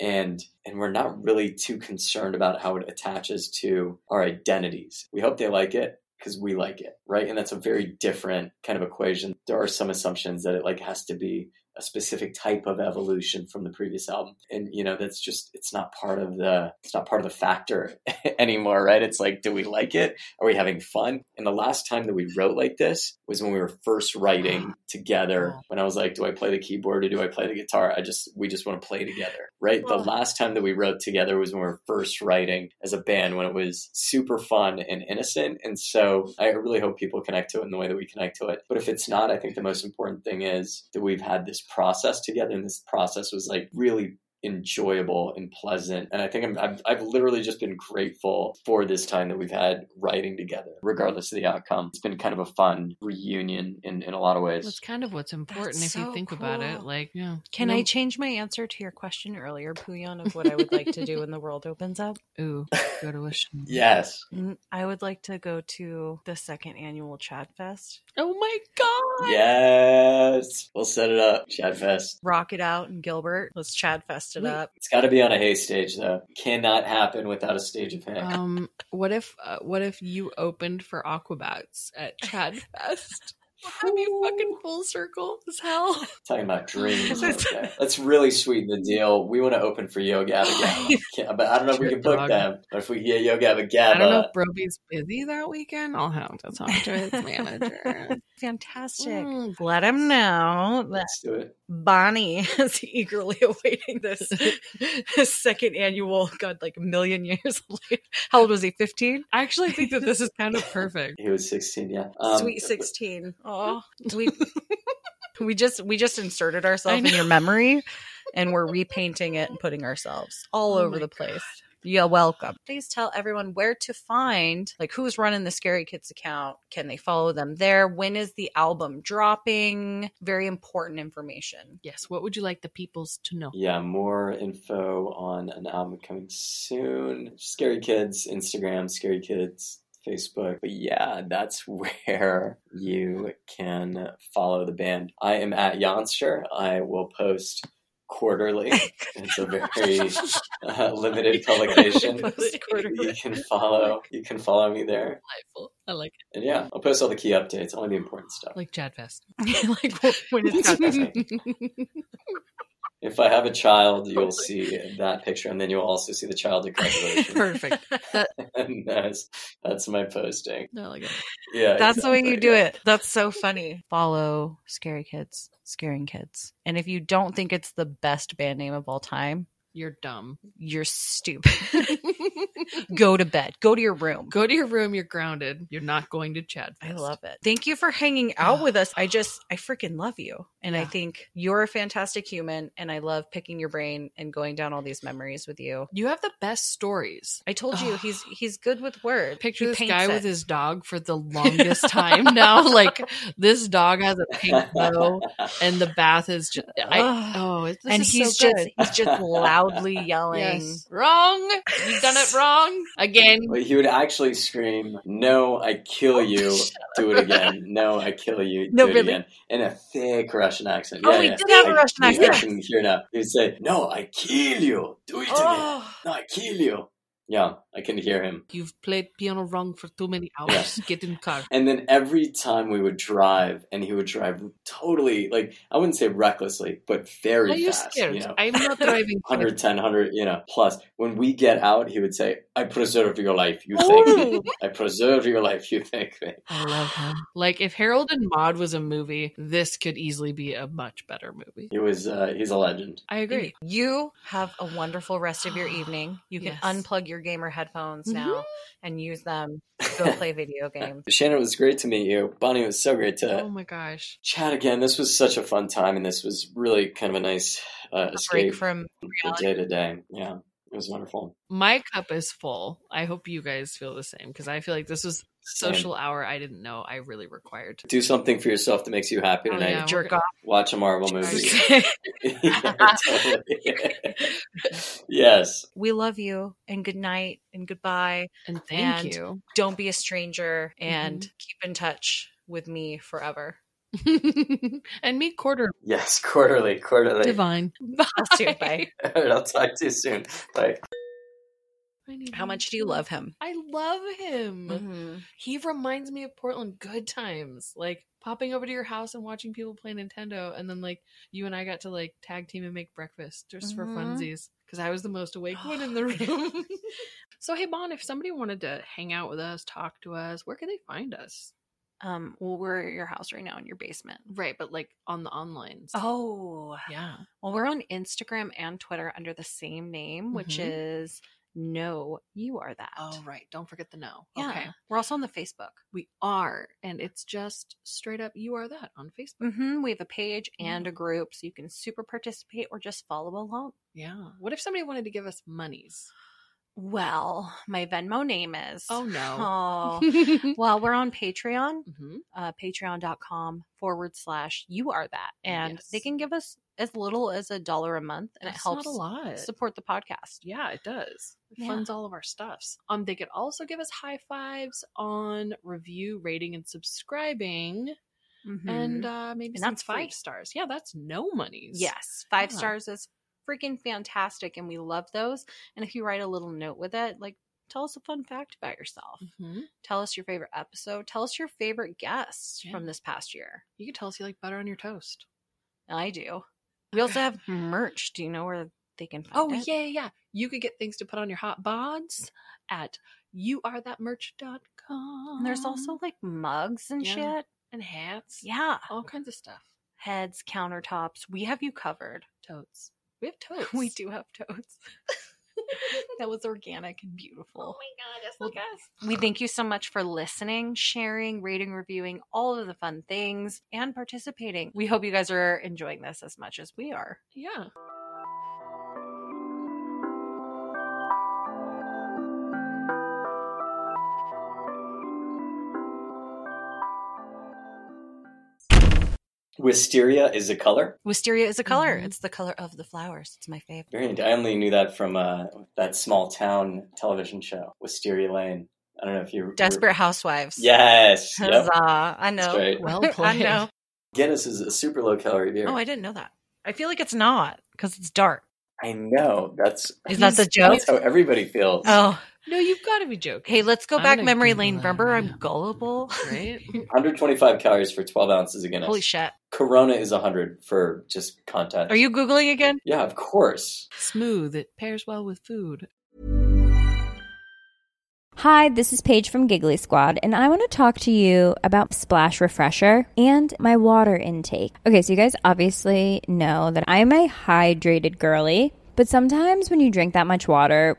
And and we're not really too concerned about how it attaches to our identities. We hope they like it because we like it, right? And that's a very different kind of equation. There are some assumptions that it like has to be a specific type of evolution from the previous album. And you know, that's just it's not part of the it's not part of the factor anymore, right? It's like, do we like it? Are we having fun? And the last time that we wrote like this was when we were first writing together. When I was like, do I play the keyboard or do I play the guitar? I just we just want to play together, right? The last time that we wrote together was when we were first writing as a band when it was super fun and innocent. And so I really hope people connect to it in the way that we connect to it. But if it's not, I think the most important thing is that we've had this process together and this process was like really enjoyable and pleasant. And I think I'm, I've, I've literally just been grateful for this time that we've had writing together, regardless of the outcome. It's been kind of a fun reunion in, in a lot of ways. That's kind of what's important That's if you so think about it. Like, yeah. Can No- I change my answer to your question earlier, Pouyan, of what I would like to do when the world opens up? Ooh, go to a show. yes. Mm, I would like to go to the second annual Chad Fest, Oh my god. Yes. We'll set it up. Chad Fest. rock it out in Gilbert. Let's Chad Fest it Wait. up. It's got to be on a hay stage, though. Cannot happen without a stage of hay. Um, what if uh, what if you opened for Aquabats at Chad Fest? That'd be fucking full circle as hell. Talking about dreams. Okay. Let's really sweeten the deal. We want to open for Yo Gabba Gabba. But I don't know if we can book Dog. them. But if we get Yo Gabba Gabba, I don't know if Brobee's busy that weekend. I'll have to talk to his manager. Fantastic. Mm. Let him know that let's do it. Bonnie is eagerly awaiting this, this second annual, God, like a million years later. How old was he? 15? I actually think that this is kind of perfect. He was 16, yeah. Um, Sweet 16. Oh, we, we just we just inserted ourselves in your memory and we're repainting it and putting ourselves all Oh over the place. You're welcome. Please tell everyone where to find, like, who's running the Scary Kids account. Can they follow them there? When is the album dropping? Very important information. Yes. What would you like the peoples to know? Yeah, more info on an album coming soon. Scary Kids, Instagram, Scary Kids, Facebook. But yeah, that's where you can follow the band. I am at Yonster. I will post quarterly. It's a very uh, limited publication. You can follow. You can follow me there, Delightful. I like it. and yeah, I'll post all the key updates, only the important stuff. Like Chad Fest. like when it's got If I have a child, you'll see that picture, and then you'll also see the child at graduation. Perfect. That, and that's that's my posting. I like it. Yeah, That's the way you do it. That's so funny. Follow Scary Kids, Scaring Kids. And if you don't think it's the best band name of all time, You're dumb. you're stupid. Go to bed. Go to your room. Go to your room. You're grounded. You're not going to Chad I love it. Thank you for hanging out with us. I just, I freaking love you. And I think you're a fantastic human. And I love picking your brain and going down all these memories with you. You have the best stories. I told you he's he's good with words. Picture He this guy it. with his dog for the longest time now. Like this dog has a pink bow, and the bath is just. I, oh, and he's so just he's just loudly yelling. Yes. Wrong. You've done it wrong again. But he would actually scream, "No, I kill oh, you! Do it again! No, I kill you! Oh, No, Do it really? again!" In a thick Russian accent. Oh, yeah, he yeah. did have a I- Russian you accent. can hear now. He would say, "No, I kill you! Do it again! Oh, No, I kill you!" Yeah, I can hear him. You've played piano wrong for too many hours. Get in car. And then every time we would drive, and he would drive totally, like, I wouldn't say recklessly, but very Are you fast. scared? You know, I'm not driving. 110, 100, you know, plus. When we get out, he would say, I preserve your life, you thank me. I preserve your life, you thank me. I love him. Like if Harold and Maude was a movie, this could easily be a much better movie. He was, uh, he's a legend. I agree. You have a wonderful rest of your evening. You can Yes. unplug your gamer headphones now Mhm. and use them to go play video games. Shannon, it was great to meet you. Bonnie, it was so great to Oh my gosh. chat again. This was such a fun time, and this was really kind of a nice uh, A escape from from day to day. Yeah, it was wonderful. My cup is full. I hope you guys feel the same because I feel like this was a Same. social hour I didn't know I really required. Do something for yourself that makes you happy Oh, tonight. yeah. jerk off. Watch a Marvel movie. Yeah, yes. we love you and good night and goodbye. And thank And- you. Don't be a stranger and Mm-hmm. keep in touch with me forever. and meet quarter Yes, quarterly, quarterly. divine. Bye. Us too. Bye. I'll talk to you soon. Bye. How much do you love him? I love him. Mhm. He reminds me of Portland good times. Like popping over to your house and watching people play Nintendo and then like you and I got to like tag team and make breakfast just for Mhm. funsies because I was the most awake one in the room. so hey Bon, if somebody wanted to hang out with us, talk to us, where can they find us? Um, well, we're at your house right now in your basement. Right, but like on the online. stuff. Oh, yeah. well, we're on Instagram and Twitter under the same name, which Mhm. is No, you are that. Oh, right. Don't forget the no. Yeah. Okay. We're also on the Facebook. We are. And it's just straight up, you are that on Facebook. hmm We have a page and a group, so you can super participate or just follow along. Yeah. What if somebody wanted to give us monies? Well, my Venmo name is. Oh, no. Oh. well, we're on Patreon, hmm uh, patreon.com forward slash you are that. And they can give us as little as a dollar a month, and That's it helps a lot. support the podcast. Yeah, it does. It Yeah. funds all of our stuffs. Um, they could also give us high fives on review, rating, and subscribing, and uh, maybe And some that's free. five stars. Yeah, that's no monies. Yes, five Yeah. stars is freaking fantastic, and we love those. And if you write a little note with it, like tell us a fun fact about yourself. hmm Tell us your favorite episode. Tell us your favorite guest Yeah. from this past year. You can tell us you like butter on your toast. I do. We also have merch. Do you know where they can find Oh it? yeah, yeah. You could get things to put on your hot bods at youarethatmerch.com. And there's also like mugs and Yeah. shit. and hats. Yeah. all kinds of stuff. Heads, countertops. We have you covered. Totes. We have totes. We do have totes. that was organic and beautiful. Oh my god, Well, us. We thank you so much for listening, sharing, rating, reviewing, all of the fun things, and participating. We hope you guys are enjoying this as much as we are. Yeah. Wisteria is a color. Wisteria is a color. Mhm. It's the color of the flowers. It's my favorite. Very. I only knew that from uh, that small town television show, Wisteria Lane. I don't know if you Desperate Housewives. Yes. Yep. I know. That's right. Well I played. know. Guinness is a super low calorie beer. Oh, I didn't know that. I feel like it's not because it's dark. I know. That's Is that the joke? that's how everybody feels. Oh, No, you've got to be joking. hey, let's go I'm back memory lane. that Remember, I'm gullible. right? 125 calories for 12 ounces of Guinness. Holy shit. Corona is 100 for just content. Are you Googling again? Yeah, of course. Smooth. It pairs well with food. Hi, this is Paige from Giggly Squad, and I want to talk to you about Splash Refresher and my water intake. Okay, so you guys obviously know that I'm a hydrated girly, but sometimes when you drink that much water,